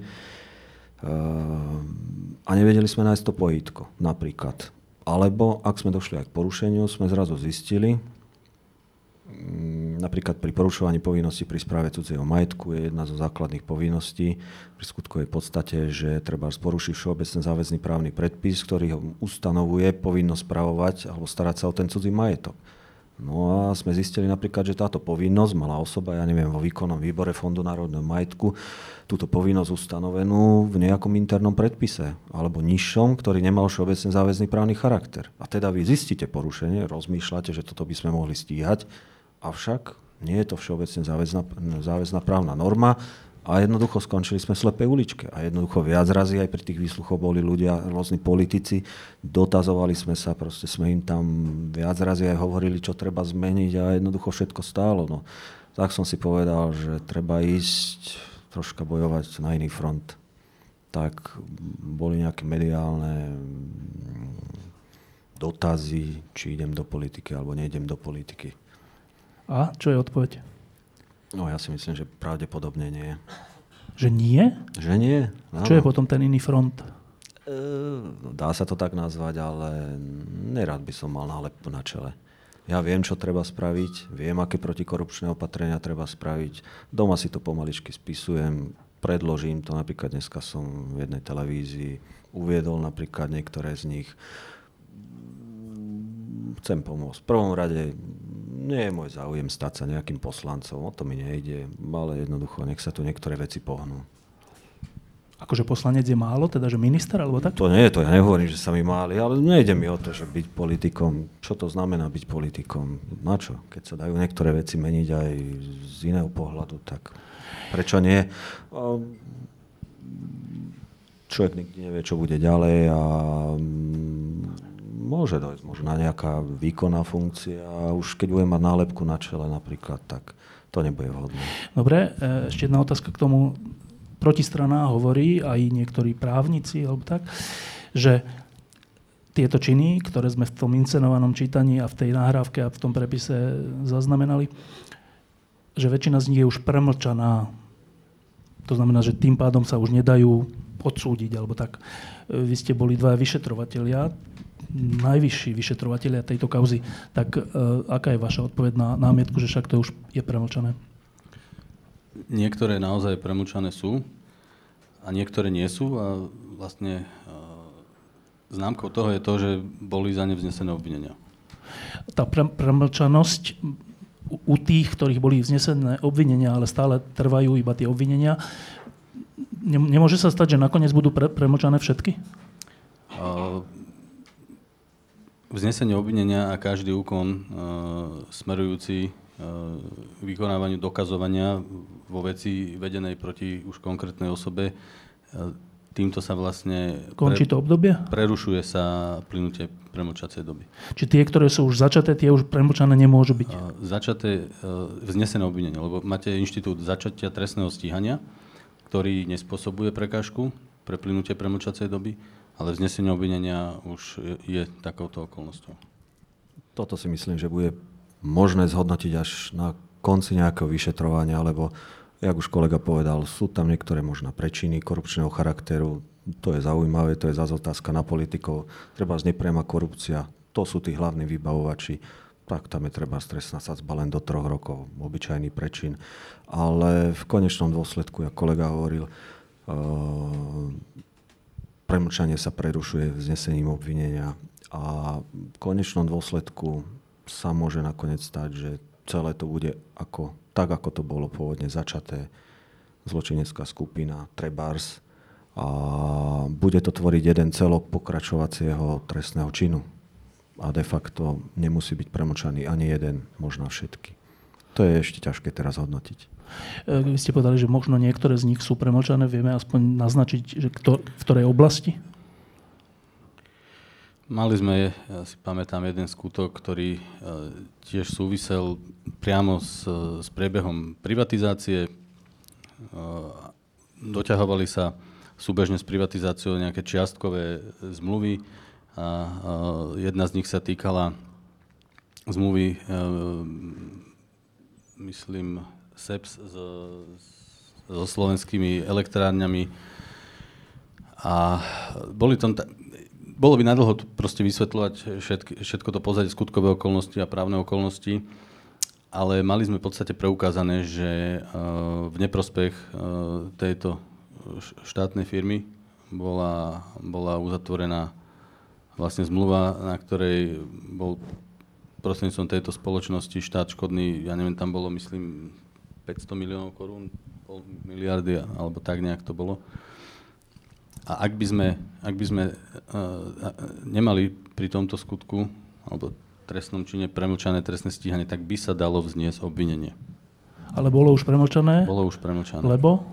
Ehm, a nevedeli sme nájsť to pojítko, napríklad. Alebo ak sme došli aj k porušeniu, sme zrazu zistili, mm, napríklad pri porušovaní povinnosti pri správe cudzieho majetku je jedna zo základných povinností pri skutkovej podstate, že treba porušiť všeobecne záväzný právny predpis, ktorý ho ustanovuje povinnosť spravovať alebo starať sa o ten cudzí majetok. No a sme zistili napríklad, že táto povinnosť mala osoba, ja neviem, vo výkonnom výbore Fondu národného majetku, túto povinnosť ustanovenú v nejakom internom predpise alebo nižšom, ktorý nemal všeobecne záväzný právny charakter. A teda vy zistíte porušenie, rozmýšľate, že toto by sme mohli stíhať, avšak nie je to všeobecne záväzná, záväzná právna norma a jednoducho skončili sme v slepej uličke. A jednoducho viac razy aj pri tých výsluchoch boli ľudia, rôzni politici, dotazovali sme sa, proste sme im tam viac razy aj hovorili, čo treba zmeniť a jednoducho všetko stálo. No. Tak som si povedal, že treba ísť troška bojovať na iný front. Tak boli nejaké mediálne dotazy, či idem do politiky alebo nejdem do politiky. A čo je odpoveď? No ja si myslím, že pravdepodobne nie. Že nie? Že nie. Áno. Čo je potom ten iný front? E, dá sa to tak nazvať, ale nerad by som mal nálepku na čele. Ja viem, čo treba spraviť, viem, aké protikorupčné opatrenia treba spraviť. Doma si to pomaličky spisujem, predložím to. Napríklad dneska som v jednej televízii uviedol napríklad niektoré z nich. Chcem pomôcť. V prvom rade nie je môj záujem stať sa nejakým poslancom, o to mi nejde, ale jednoducho nech sa tu niektoré veci pohnú. Akože poslanec je málo, teda že minister alebo tak? To nie je to, ja nehovorím, že sa mi máli, ale nejde mi o to, že byť politikom, čo to znamená byť politikom, na čo? Keď sa dajú niektoré veci meniť aj z iného pohľadu, tak prečo nie? Človek nikdy nevie, čo bude ďalej a môže dojsť možno nejaká výkonná funkcia už keď budem mať nálepku na čele napríklad, tak to nebude vhodné. Dobre, e, ešte jedna otázka k tomu. Protistrana hovorí, aj niektorí právnici, alebo tak, že tieto činy, ktoré sme v tom inscenovanom čítaní a v tej nahrávke a v tom prepise zaznamenali, že väčšina z nich je už premlčaná. To znamená, že tým pádom sa už nedajú odsúdiť, alebo tak. E, vy ste boli dva vyšetrovatelia najvyšší vyšetrovateľia tejto kauzy, tak e, aká je vaša odpoveď na námietku, že však to už je premlčané? Niektoré naozaj premlčané sú a niektoré nie sú a vlastne e, známkou toho je to, že boli za ne vznesené obvinenia. Tá pre- premlčanosť u tých, ktorých boli vznesené obvinenia, ale stále trvajú iba tie obvinenia, nemôže sa stať, že nakoniec budú pre- premlčané všetky? Uh, Vznesenie obvinenia a každý úkon uh, smerujúci uh, vykonávaniu dokazovania vo veci vedenej proti už konkrétnej osobe, uh, týmto sa vlastne... Končí to obdobie? Prerušuje sa plynutie premočacej doby. Či tie, ktoré sú už začaté, tie už premočané nemôžu byť? Uh, začaté, uh, vznesené obvinenie, lebo máte inštitút začatia trestného stíhania, ktorý nespôsobuje prekážku pre plynutie premočacej doby ale vznesenie obvinenia už je, takouto okolnosťou. Toto si myslím, že bude možné zhodnotiť až na konci nejakého vyšetrovania, lebo, jak už kolega povedal, sú tam niektoré možno prečiny korupčného charakteru, to je zaujímavé, to je zase otázka na politikov, treba z korupcia, to sú tí hlavní vybavovači, tak tam je treba stresná sadzba len do troch rokov, obyčajný prečin. Ale v konečnom dôsledku, ako kolega hovoril, uh, premlčanie sa prerušuje vznesením obvinenia a v konečnom dôsledku sa môže nakoniec stať, že celé to bude ako, tak, ako to bolo pôvodne začaté. Zločinecká skupina Trebars a bude to tvoriť jeden celok pokračovacieho trestného činu a de facto nemusí byť premlčaný ani jeden, možno všetky. To je ešte ťažké teraz hodnotiť. E, vy ste povedali, že možno niektoré z nich sú premlčané. Vieme aspoň naznačiť, že kto, v ktorej oblasti? Mali sme, ja si pamätám, jeden skutok, ktorý e, tiež súvisel priamo s, s priebehom privatizácie. E, doťahovali sa súbežne s privatizáciou nejaké čiastkové zmluvy a, jedna z nich sa týkala zmluvy, myslím, SEPS so, so slovenskými elektrárňami. A boli tam, ta, bolo by nadlho proste vysvetľovať všetky, všetko to pozadie skutkové okolnosti a právne okolnosti, ale mali sme v podstate preukázané, že uh, v neprospech uh, tejto štátnej firmy bola, bola uzatvorená vlastne zmluva, na ktorej bol prostredníctvom tejto spoločnosti štát škodný, ja neviem, tam bolo myslím 500 miliónov korún, pol miliardy, alebo tak nejak to bolo. A ak by sme, ak by sme uh, nemali pri tomto skutku, alebo trestnom čine premlčané trestné stíhanie, tak by sa dalo vzniesť obvinenie. Ale bolo už premlčané? Bolo už premlčané. Lebo?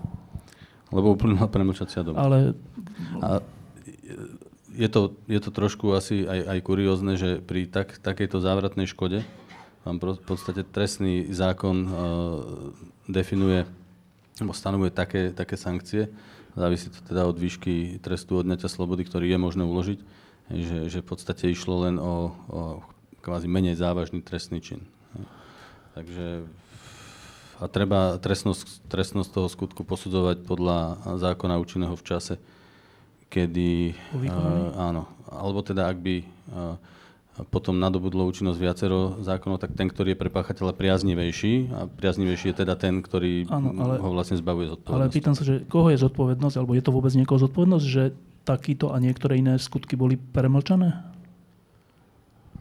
Lebo uplynula premlčacia doba. Ale... A je to, je to trošku asi aj, aj kuriózne, že pri tak, takejto závratnej škode vám v podstate trestný zákon uh, definuje alebo stanovuje také, také sankcie, závisí to teda od výšky trestu odňatia slobody, ktorý je možné uložiť, že, že v podstate išlo len o, o kvázi menej závažný trestný čin. Takže a treba trestnosť, trestnosť toho skutku posudzovať podľa zákona účinného v čase, kedy... Uh, áno. Alebo teda, ak by uh, potom nadobudlo účinnosť viacero zákonov, tak ten, ktorý je pre páchateľa priaznivejší, a priaznivejší je teda ten, ktorý ano, ale, ho vlastne zbavuje zodpovednosti. Ale pýtam sa, že koho je zodpovednosť, alebo je to vôbec niekoho zodpovednosť, že takýto a niektoré iné skutky boli premlčané?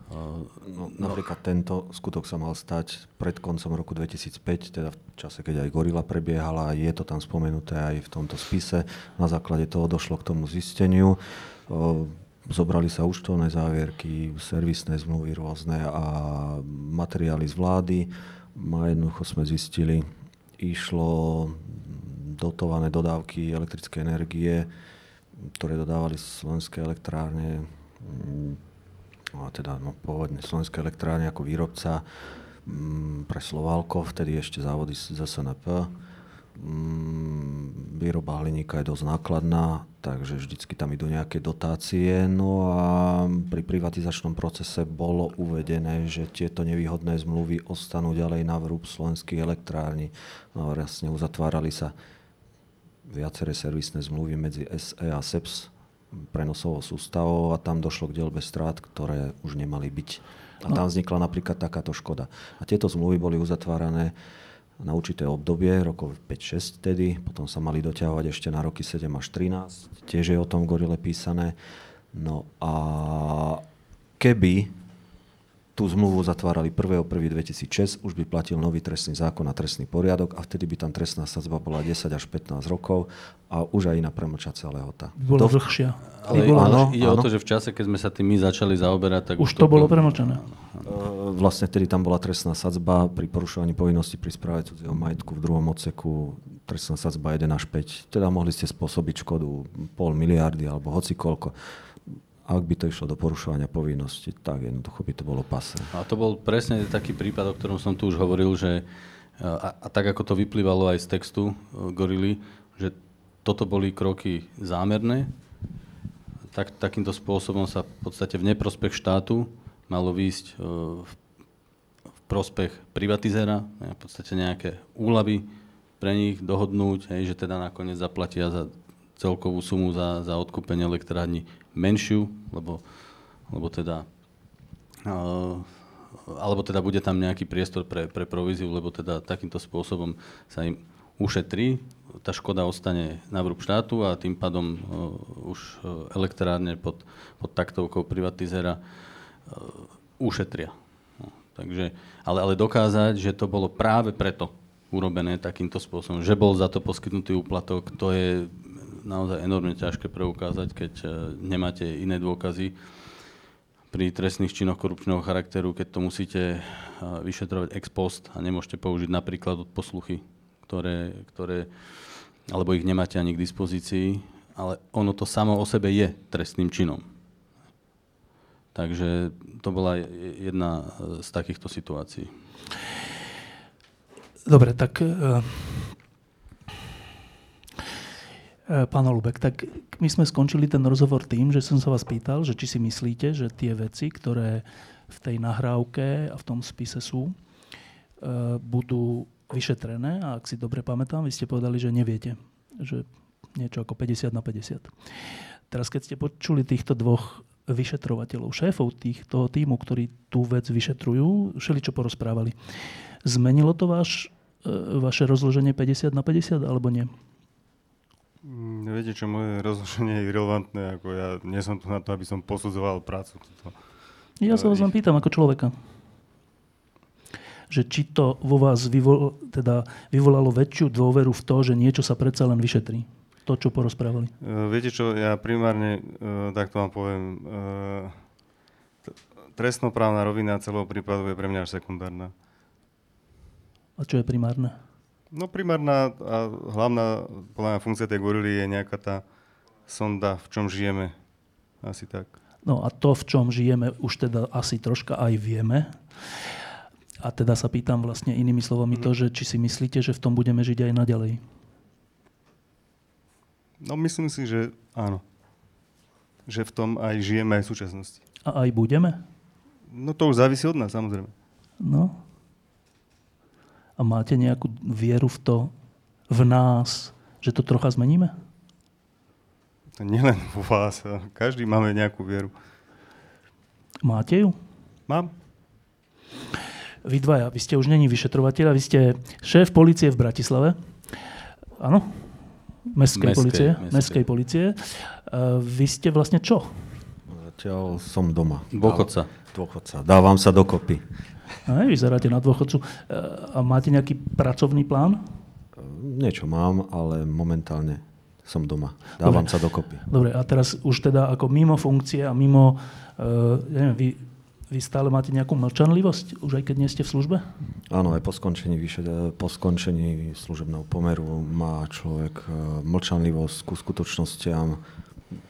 No, napríklad tento skutok sa mal stať pred koncom roku 2005, teda v čase, keď aj Gorila prebiehala, je to tam spomenuté aj v tomto spise. Na základe toho došlo k tomu zisteniu. Zobrali sa účtovné závierky, servisné zmluvy rôzne a materiály z vlády. A jednoducho sme zistili, išlo dotované dodávky elektrickej energie, ktoré dodávali slovenské elektrárne a teda no, pôvodne Slovenské elektrárne ako výrobca mm, pre Slovalko, vtedy ešte závody z SNP. Mm, výroba hliníka je dosť nákladná, takže vždycky tam idú nejaké dotácie. No a pri privatizačnom procese bolo uvedené, že tieto nevýhodné zmluvy ostanú ďalej na vrúb slovenských elektrární. No, vlastne uzatvárali sa viaceré servisné zmluvy medzi SE a SEPS, prenosovou sústavou a tam došlo k dielbe strát, ktoré už nemali byť. A tam no. vznikla napríklad takáto škoda. A tieto zmluvy boli uzatvárané na určité obdobie, rokov 5-6 tedy, potom sa mali doťahovať ešte na roky 7 až 13, tiež je o tom Gorile písané. No a keby tú zmluvu zatvárali 1.1.2006, už by platil nový trestný zákon a trestný poriadok a vtedy by tam trestná sadzba bola 10 až 15 rokov a už aj iná premlčacia lehota. Bola Do... dlhšia. Ale bola, áno, ide áno. o to, že v čase, keď sme sa tým my začali zaoberať, tak... Už to, to bolo premlčané. Uh, vlastne tedy tam bola trestná sadzba pri porušovaní povinnosti pri správe cudzieho majetku v druhom odseku trestná sadzba 1 až 5. Teda mohli ste spôsobiť škodu pol miliardy alebo hoci koľko ak by to išlo do porušovania povinnosti, tak jednoducho by to bolo pase. A to bol presne taký prípad, o ktorom som tu už hovoril, že a, a tak ako to vyplývalo aj z textu uh, Gorily, že toto boli kroky zámerné, tak, takýmto spôsobom sa v podstate v neprospech štátu malo výjsť uh, v, v prospech privatizéra, v podstate nejaké úlavy pre nich dohodnúť, hej, že teda nakoniec zaplatia za celkovú sumu za, za odkúpenie elektrárny menšiu, lebo, lebo teda uh, alebo teda bude tam nejaký priestor pre, pre províziu, lebo teda takýmto spôsobom sa im ušetrí, tá škoda ostane na vrúb štátu a tým pádom uh, už uh, elektrárne pod, pod taktovkou privatizera uh, ušetria. No, takže, ale, ale dokázať, že to bolo práve preto urobené takýmto spôsobom, že bol za to poskytnutý úplatok, to je naozaj enormne ťažké preukázať, keď uh, nemáte iné dôkazy pri trestných činoch korupčného charakteru, keď to musíte vyšetrovať ex post a nemôžete použiť napríklad od posluchy, ktoré, ktoré, alebo ich nemáte ani k dispozícii, ale ono to samo o sebe je trestným činom. Takže to bola jedna z takýchto situácií. Dobre, tak E, pán Olubek, tak my sme skončili ten rozhovor tým, že som sa vás pýtal, že či si myslíte, že tie veci, ktoré v tej nahrávke a v tom spise sú, e, budú vyšetrené. A ak si dobre pamätám, vy ste povedali, že neviete. Že niečo ako 50 na 50. Teraz, keď ste počuli týchto dvoch vyšetrovateľov, šéfov tých, toho týmu, ktorí tú vec vyšetrujú, šeli čo porozprávali. Zmenilo to váš, e, vaše rozloženie 50 na 50 alebo nie? Mm, viete čo, moje rozloženie je irrelevantné, ako ja nie som tu na to, aby som posudzoval prácu. Toto. Ja sa vás len pýtam ako človeka. Že či to vo vás vyvol, teda vyvolalo väčšiu dôveru v to, že niečo sa predsa len vyšetrí. To, čo porozprávali. Uh, viete čo, ja primárne, uh, takto vám poviem, uh, trestnoprávna rovina celého prípadu je pre mňa až sekundárna. A čo je primárne? No primárna a hlavná podľa funkcia tej gorily je nejaká tá sonda, v čom žijeme. Asi tak. No a to, v čom žijeme, už teda asi troška aj vieme. A teda sa pýtam vlastne inými slovami mm. to, že či si myslíte, že v tom budeme žiť aj naďalej. No myslím si, že áno. Že v tom aj žijeme aj v súčasnosti. A aj budeme? No to už závisí od nás, samozrejme. No, a máte nejakú vieru v to, v nás, že to trocha zmeníme? Nielen u vás, každý máme nejakú vieru. Máte ju? Mám. Vy dvaja, vy ste už není vyšetrovateľ, vy ste šéf policie v Bratislave. Áno? Mestskej, mestskej policie. Mestskej. Mestskej policie. Uh, vy ste vlastne čo? Zatiaľ som doma. Dôchodca. Dôchodca. Dávam sa dokopy. Aj, vyzeráte na dôchodcu. E, a máte nejaký pracovný plán? Niečo mám, ale momentálne som doma. Dávam Dobre. sa dokopy. Dobre, a teraz už teda ako mimo funkcie a mimo, uh, neviem, vy, vy stále máte nejakú mlčanlivosť, už aj keď nie ste v službe? Áno, aj po skončení, po skončení služebného pomeru má človek mlčanlivosť ku skutočnostiam,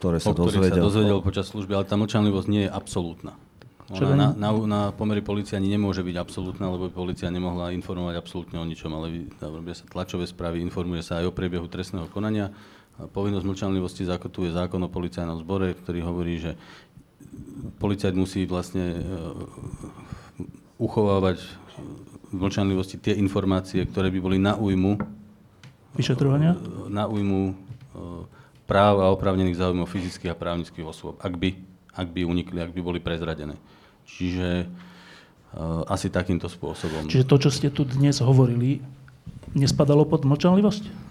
ktoré sa dozvedel. sa dozvedel počas služby, ale tá mlčanlivosť nie je absolútna. Ona na, na, na pomery policie ani nemôže byť absolútna, lebo policia nemohla informovať absolútne o ničom, ale robia sa tlačové správy, informuje sa aj o priebehu trestného konania. A povinnosť mlčanlivosti zakotuje zákon o policajnom zbore, ktorý hovorí, že policajt musí vlastne uh, uchovávať v mlčanlivosti tie informácie, ktoré by boli na újmu vyšetrovania? Na újmu uh, práv a oprávnených záujmov fyzických a právnických osôb, ak by, ak by unikli, ak by boli prezradené. Čiže uh, asi takýmto spôsobom. Čiže to, čo ste tu dnes hovorili, nespadalo pod mlčanlivosť?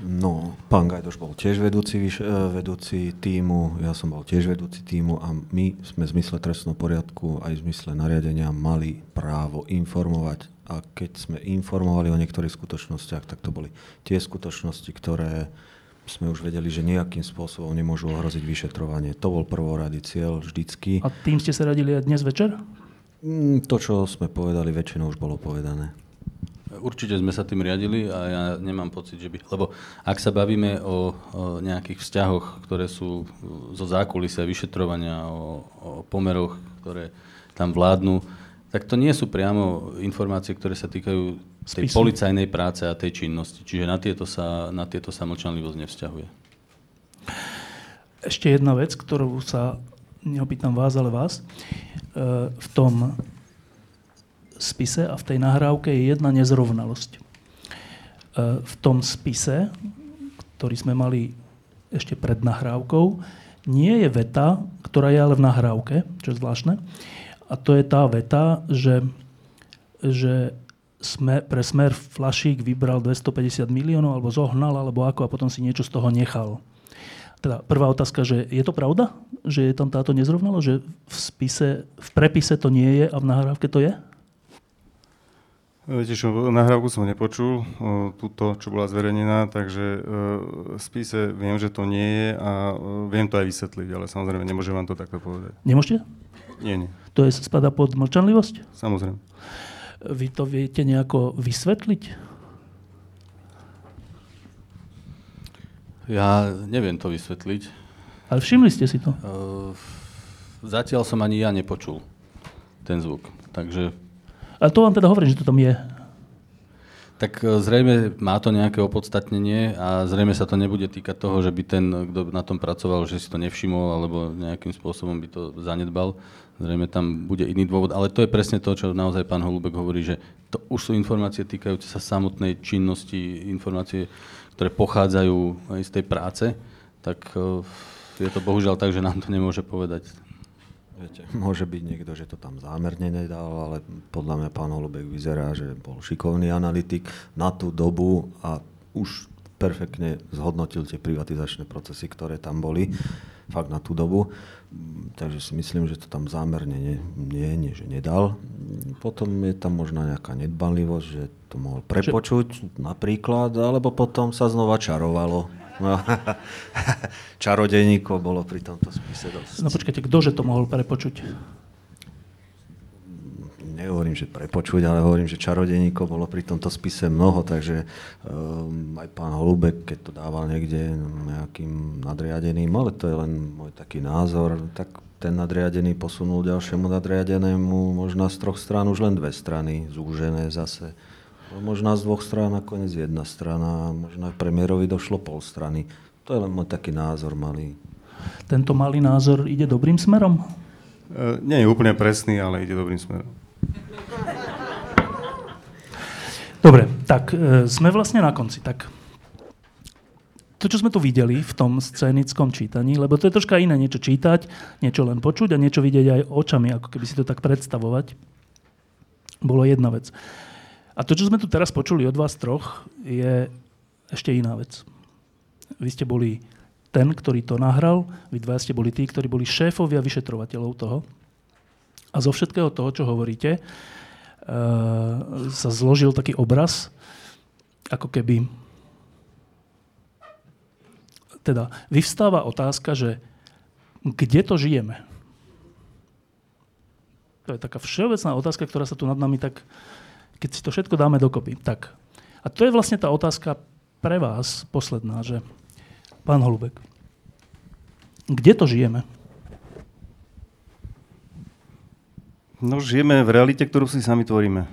No, pán Gajdoš bol tiež vedúci, eh, vedúci týmu, ja som bol tiež vedúci týmu a my sme v zmysle trestného poriadku aj v zmysle nariadenia mali právo informovať a keď sme informovali o niektorých skutočnostiach, tak to boli tie skutočnosti, ktoré sme už vedeli, že nejakým spôsobom nemôžu ohroziť vyšetrovanie. To bol prvorady cieľ vždycky. A tým ste sa radili aj dnes večer? Mm, to, čo sme povedali, väčšinou už bolo povedané. Určite sme sa tým riadili a ja nemám pocit, že by... Lebo ak sa bavíme o, o nejakých vzťahoch, ktoré sú zo zákulisia vyšetrovania, o, o pomeroch, ktoré tam vládnu, tak to nie sú priamo informácie, ktoré sa týkajú tej policajnej práce a tej činnosti. Čiže na tieto sa, na tieto sa mlčanlivosť nevzťahuje. Ešte jedna vec, ktorú sa neopýtam vás, ale vás. E, v tom spise a v tej nahrávke je jedna nezrovnalosť. E, v tom spise, ktorý sme mali ešte pred nahrávkou, nie je veta, ktorá je ale v nahrávke, čo je zvláštne, A to je tá veta, že, že sme, pre smer Flašík vybral 250 miliónov, alebo zohnal, alebo ako, a potom si niečo z toho nechal. Teda prvá otázka, že je to pravda, že je tam táto nezrovnalo, že v spise, v prepise to nie je a v nahrávke to je? Viete čo, nahrávku som nepočul, túto, čo bola zverejnená, takže e, v spise viem, že to nie je a e, viem to aj vysvetliť, ale samozrejme nemôžem vám to takto povedať. Nemôžete? Nie, nie. To je, spada pod mlčanlivosť? Samozrejme. Vy to viete nejako vysvetliť? Ja neviem to vysvetliť. Ale všimli ste si to? Uh, zatiaľ som ani ja nepočul ten zvuk, takže ale to vám teda hovorím, že to tam je. Tak e, zrejme má to nejaké opodstatnenie a zrejme sa to nebude týkať toho, že by ten, kto na tom pracoval, že si to nevšimol alebo nejakým spôsobom by to zanedbal. Zrejme tam bude iný dôvod, ale to je presne to, čo naozaj pán Holubek hovorí, že to už sú informácie týkajúce sa samotnej činnosti, informácie, ktoré pochádzajú aj z tej práce, tak e, je to bohužiaľ tak, že nám to nemôže povedať. Viete, môže byť niekto, že to tam zámerne nedal, ale podľa mňa pán Holubek vyzerá, že bol šikovný analytik na tú dobu a už perfektne zhodnotil tie privatizačné procesy, ktoré tam boli, fakt na tú dobu. Takže si myslím, že to tam zámerne nie, nie, nie že nedal. Potom je tam možná nejaká nedbanlivosť, že to mohol prepočuť napríklad, alebo potom sa znova čarovalo No, čarodejníkov bolo pri tomto spise dosť. No počkajte, ktože to mohol prepočuť? Nehovorím, že prepočuť, ale hovorím, že čarodejníkov bolo pri tomto spise mnoho, takže um, aj pán Holubek, keď to dával niekde nejakým nadriadeným, ale to je len môj taký názor, tak ten nadriadený posunul ďalšiemu nadriadenému možno z troch strán už len dve strany, zúžené zase. Možno z dvoch strán nakoniec jedna strana, možno aj premiérovi došlo pol strany. To je len môj taký názor malý. Tento malý názor ide dobrým smerom? E, nie je úplne presný, ale ide dobrým smerom. Dobre, tak e, sme vlastne na konci. Tak to, čo sme tu videli v tom scénickom čítaní, lebo to je troška iné niečo čítať, niečo len počuť a niečo vidieť aj očami, ako keby si to tak predstavovať, bolo jedna vec. A to, čo sme tu teraz počuli od vás troch, je ešte iná vec. Vy ste boli ten, ktorý to nahral, vy dva ste boli tí, ktorí boli šéfovia vyšetrovateľov toho. A zo všetkého toho, čo hovoríte, uh, sa zložil taký obraz, ako keby... Teda, vyvstáva otázka, že kde to žijeme? To je taká všeobecná otázka, ktorá sa tu nad nami tak keď si to všetko dáme dokopy. Tak. A to je vlastne tá otázka pre vás, posledná, že pán Holubek, kde to žijeme? No, žijeme v realite, ktorú si sami tvoríme.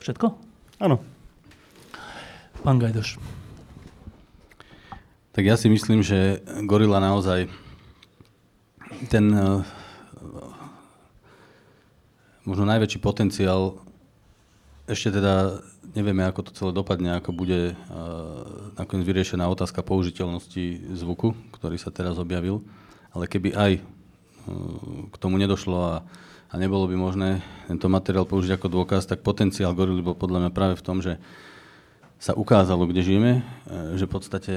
Všetko? Áno. Pán Gajdoš. Tak ja si myslím, že gorila naozaj ten uh, možno najväčší potenciál, ešte teda nevieme, ako to celé dopadne, ako bude uh, nakoniec vyriešená otázka použiteľnosti zvuku, ktorý sa teraz objavil, ale keby aj uh, k tomu nedošlo a, a nebolo by možné tento materiál použiť ako dôkaz, tak potenciál gorily bol podľa mňa práve v tom, že sa ukázalo, kde žijeme, e, že v podstate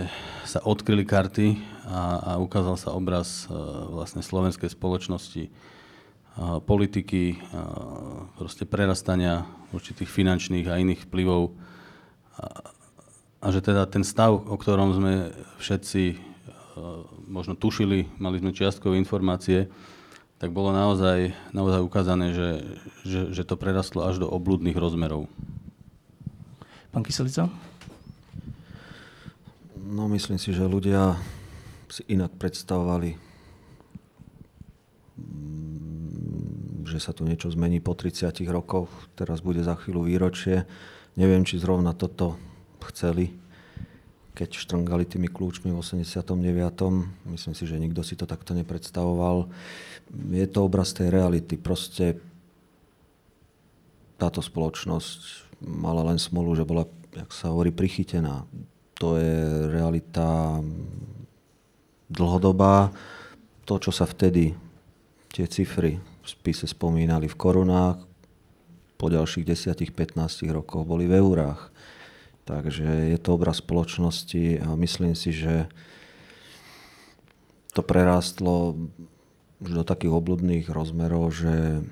sa odkryli karty a, a ukázal sa obraz e, vlastne slovenskej spoločnosti, politiky, proste prerastania určitých finančných a iných vplyvov. A, a že teda ten stav, o ktorom sme všetci e, možno tušili, mali sme čiastkové informácie, tak bolo naozaj, naozaj ukázané, že, že, že to prerastlo až do oblúdnych rozmerov. Pán Kyselica? No, myslím si, že ľudia si inak predstavovali, mm, že sa tu niečo zmení po 30 rokoch. Teraz bude za chvíľu výročie. Neviem, či zrovna toto chceli, keď štrngali tými kľúčmi v 89. Myslím si, že nikto si to takto nepredstavoval. Je to obraz tej reality. Proste táto spoločnosť mala len smolu, že bola, jak sa hovorí, prichytená. To je realita dlhodobá. To, čo sa vtedy, tie cifry v spise spomínali v korunách, po ďalších 10-15 rokoch boli v eurách. Takže je to obraz spoločnosti a myslím si, že to prerástlo už do takých obludných rozmerov, že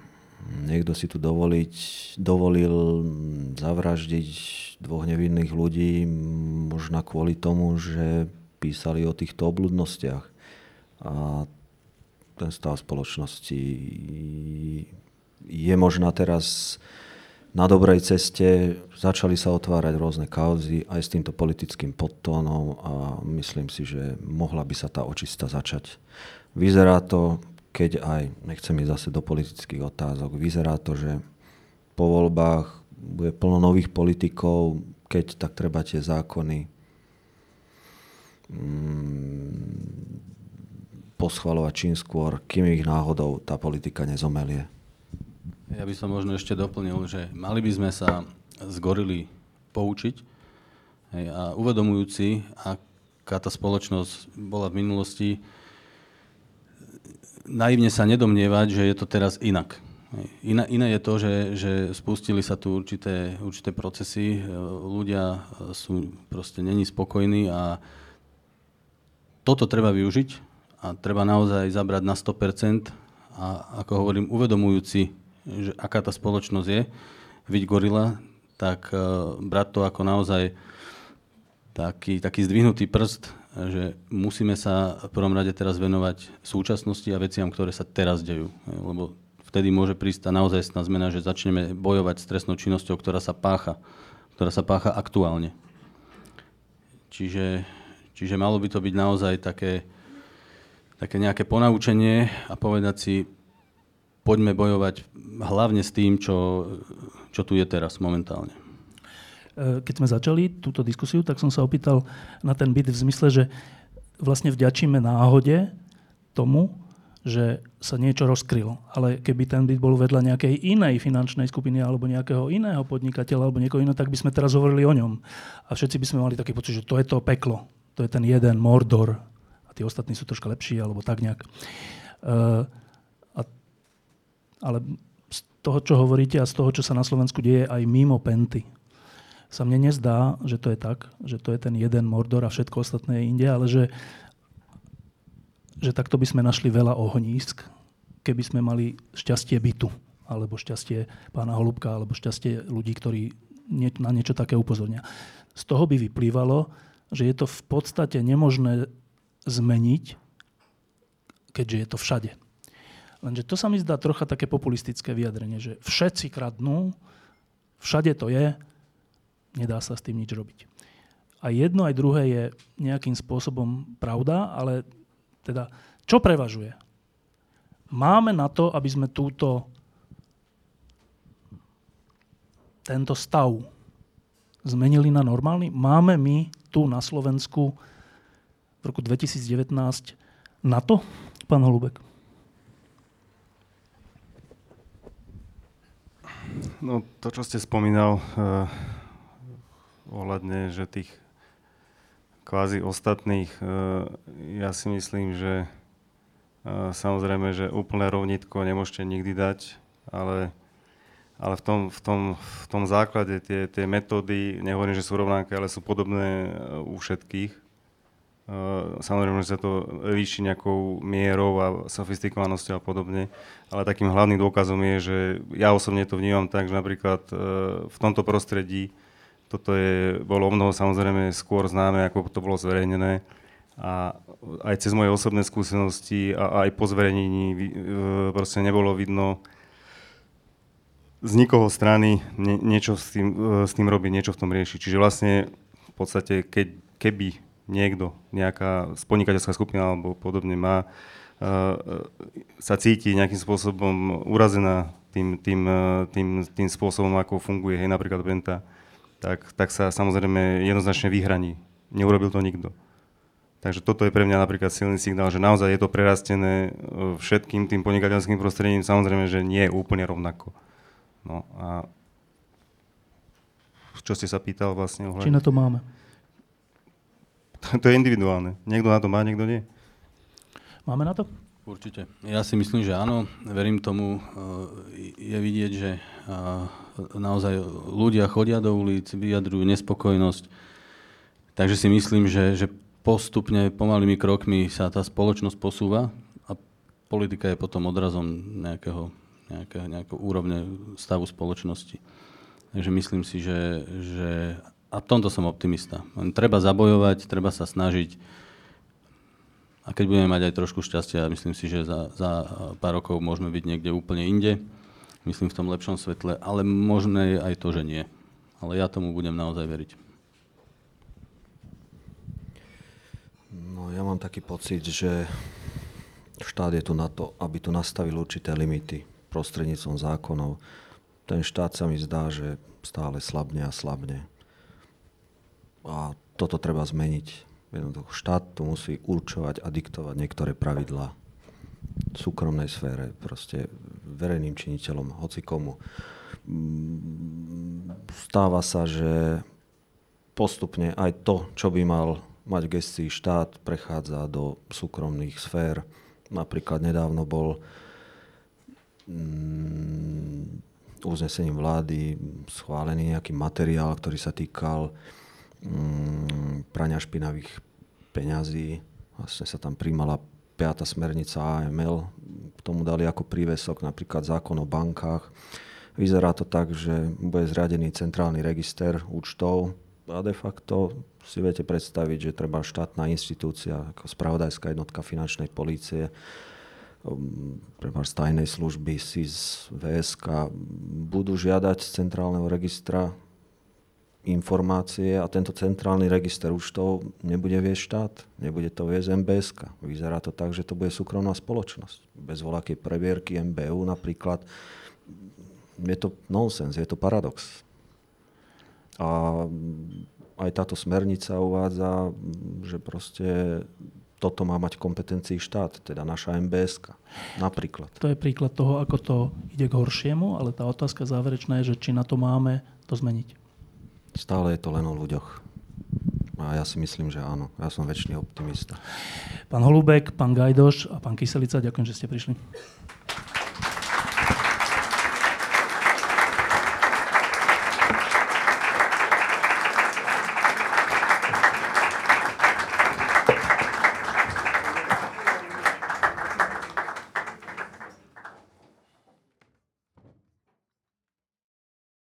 niekto si tu dovoliť, dovolil zavraždiť dvoch nevinných ľudí možno kvôli tomu, že písali o týchto obludnostiach. A ten stav spoločnosti je možná teraz na dobrej ceste, začali sa otvárať rôzne kauzy aj s týmto politickým podtónom a myslím si, že mohla by sa tá očista začať. Vyzerá to, keď aj, nechcem ísť zase do politických otázok, vyzerá to, že po voľbách bude plno nových politikov, keď tak treba tie zákony mm, poschvalovať čím skôr, kým ich náhodou tá politika nezomelie. Ja by som možno ešte doplnil, že mali by sme sa z gorily poučiť hej, a uvedomujúci, aká tá spoločnosť bola v minulosti, naivne sa nedomnievať, že je to teraz inak. Iné, iné je to, že, že spustili sa tu určité, určité procesy, ľudia sú proste není spokojní a toto treba využiť a treba naozaj zabrať na 100% a ako hovorím, uvedomujúci, že aká tá spoločnosť je, byť gorila, tak uh, brať to ako naozaj taký, taký zdvihnutý prst že musíme sa v prvom rade teraz venovať súčasnosti a veciam, ktoré sa teraz dejú. Lebo vtedy môže prísť tá naozaj zmena, že začneme bojovať s trestnou činnosťou, ktorá sa pácha, ktorá sa pácha aktuálne. Čiže, čiže malo by to byť naozaj také, také nejaké ponaučenie a povedať si, poďme bojovať hlavne s tým, čo, čo tu je teraz momentálne. E, keď sme začali túto diskusiu, tak som sa opýtal na ten byt v zmysle, že vlastne vďačíme náhode tomu, že sa niečo rozkrylo. Ale keby ten byt bol vedľa nejakej inej finančnej skupiny alebo nejakého iného podnikateľa alebo niekoho iného, tak by sme teraz hovorili o ňom. A všetci by sme mali taký pocit, že to je to peklo. To je ten jeden Mordor. A tí ostatní sú troška lepší alebo tak nejak. Uh, a, ale z toho, čo hovoríte a z toho, čo sa na Slovensku deje aj mimo Penty, sa mne nezdá, že to je tak, že to je ten jeden Mordor a všetko ostatné je inde, ale že, že takto by sme našli veľa ohnízk, keby sme mali šťastie bytu, alebo šťastie pána Holubka, alebo šťastie ľudí, ktorí na niečo také upozornia. Z toho by vyplývalo, že je to v podstate nemožné zmeniť, keďže je to všade. Lenže to sa mi zdá trocha také populistické vyjadrenie, že všetci kradnú, všade to je, nedá sa s tým nič robiť. A jedno aj druhé je nejakým spôsobom pravda, ale teda čo prevažuje? Máme na to, aby sme túto, tento stav zmenili na normálny? Máme my tu na Slovensku v roku 2019 na to, pán Holubek? No, to, čo ste spomínal, uh ohľadne, že tých kvázi ostatných, e, ja si myslím, že e, samozrejme, že úplné rovnitko nemôžete nikdy dať, ale, ale v, tom, v, tom, v tom základe tie, tie metódy, nehovorím, že sú rovnaké, ale sú podobné e, u všetkých. Samozrejme, že sa to líši nejakou mierou a sofistikovanosťou a podobne, ale takým hlavným dôkazom je, že ja osobne to vnímam tak, že napríklad v tomto prostredí toto je, bolo o mnoho samozrejme skôr známe, ako to bolo zverejnené. A aj cez moje osobné skúsenosti a aj po zverejnení e, proste nebolo vidno z nikoho strany nie, niečo s tým, e, s tým robiť, niečo v tom riešiť. Čiže vlastne v podstate, keď, keby niekto, nejaká podnikateľská skupina alebo podobne má, uh, sa cíti nejakým spôsobom urazená tým, tým, tým, tým spôsobom, ako funguje, hej, napríklad Benta, tak, tak sa samozrejme jednoznačne vyhraní. Neurobil to nikto. Takže toto je pre mňa napríklad silný signál, že naozaj je to prerastené e, všetkým tým podnikateľským prostredím, samozrejme, že nie je úplne rovnako. No a čo ste sa pýtal vlastne? Ohľadne? Či na to máme? To je individuálne. Niekto na to má, niekto nie. Máme na to? Určite. Ja si myslím, že áno. Verím tomu. Je vidieť, že naozaj ľudia chodia do ulic, vyjadrujú nespokojnosť. Takže si myslím, že, že postupne, pomalými krokmi sa tá spoločnosť posúva a politika je potom odrazom nejakého, nejakého, nejakého úrovne stavu spoločnosti. Takže myslím si, že, že a v tomto som optimista. Treba zabojovať, treba sa snažiť a keď budeme mať aj trošku šťastia, myslím si, že za, za pár rokov môžeme byť niekde úplne inde, myslím v tom lepšom svetle, ale možné je aj to, že nie. Ale ja tomu budem naozaj veriť. No ja mám taký pocit, že štát je tu na to, aby tu nastavil určité limity prostredníctvom zákonov. Ten štát sa mi zdá, že stále slabne a slabne. A toto treba zmeniť Jednoducho štát tu musí určovať a diktovať niektoré pravidlá v súkromnej sfére, proste verejným činiteľom, hoci komu. Mm, stáva sa, že postupne aj to, čo by mal mať v gestii štát, prechádza do súkromných sfér. Napríklad nedávno bol mm, uznesením vlády schválený nejaký materiál, ktorý sa týkal Mm, prania špinavých peňazí. Vlastne sa tam príjmala piata smernica AML. K tomu dali ako prívesok napríklad zákon o bankách. Vyzerá to tak, že bude zriadený centrálny register účtov a de facto si viete predstaviť, že treba štátna inštitúcia ako spravodajská jednotka finančnej polície um, treba z tajnej služby, SIS, VSK budú žiadať z centrálneho registra informácie a tento centrálny register účtov nebude viesť štát, nebude to viesť MBS. Vyzerá to tak, že to bude súkromná spoločnosť. Bez voľakej previerky MBU napríklad. Je to nonsens, je to paradox. A aj táto smernica uvádza, že proste toto má mať kompetencii štát, teda naša MBS. Napríklad. To je príklad toho, ako to ide k horšiemu, ale tá otázka záverečná je, že či na to máme to zmeniť. Stále je to len o ľuďoch. A ja si myslím, že áno. Ja som väčší optimista. Pán Holubek, pán Gajdoš a pán Kyselica, ďakujem, že ste prišli.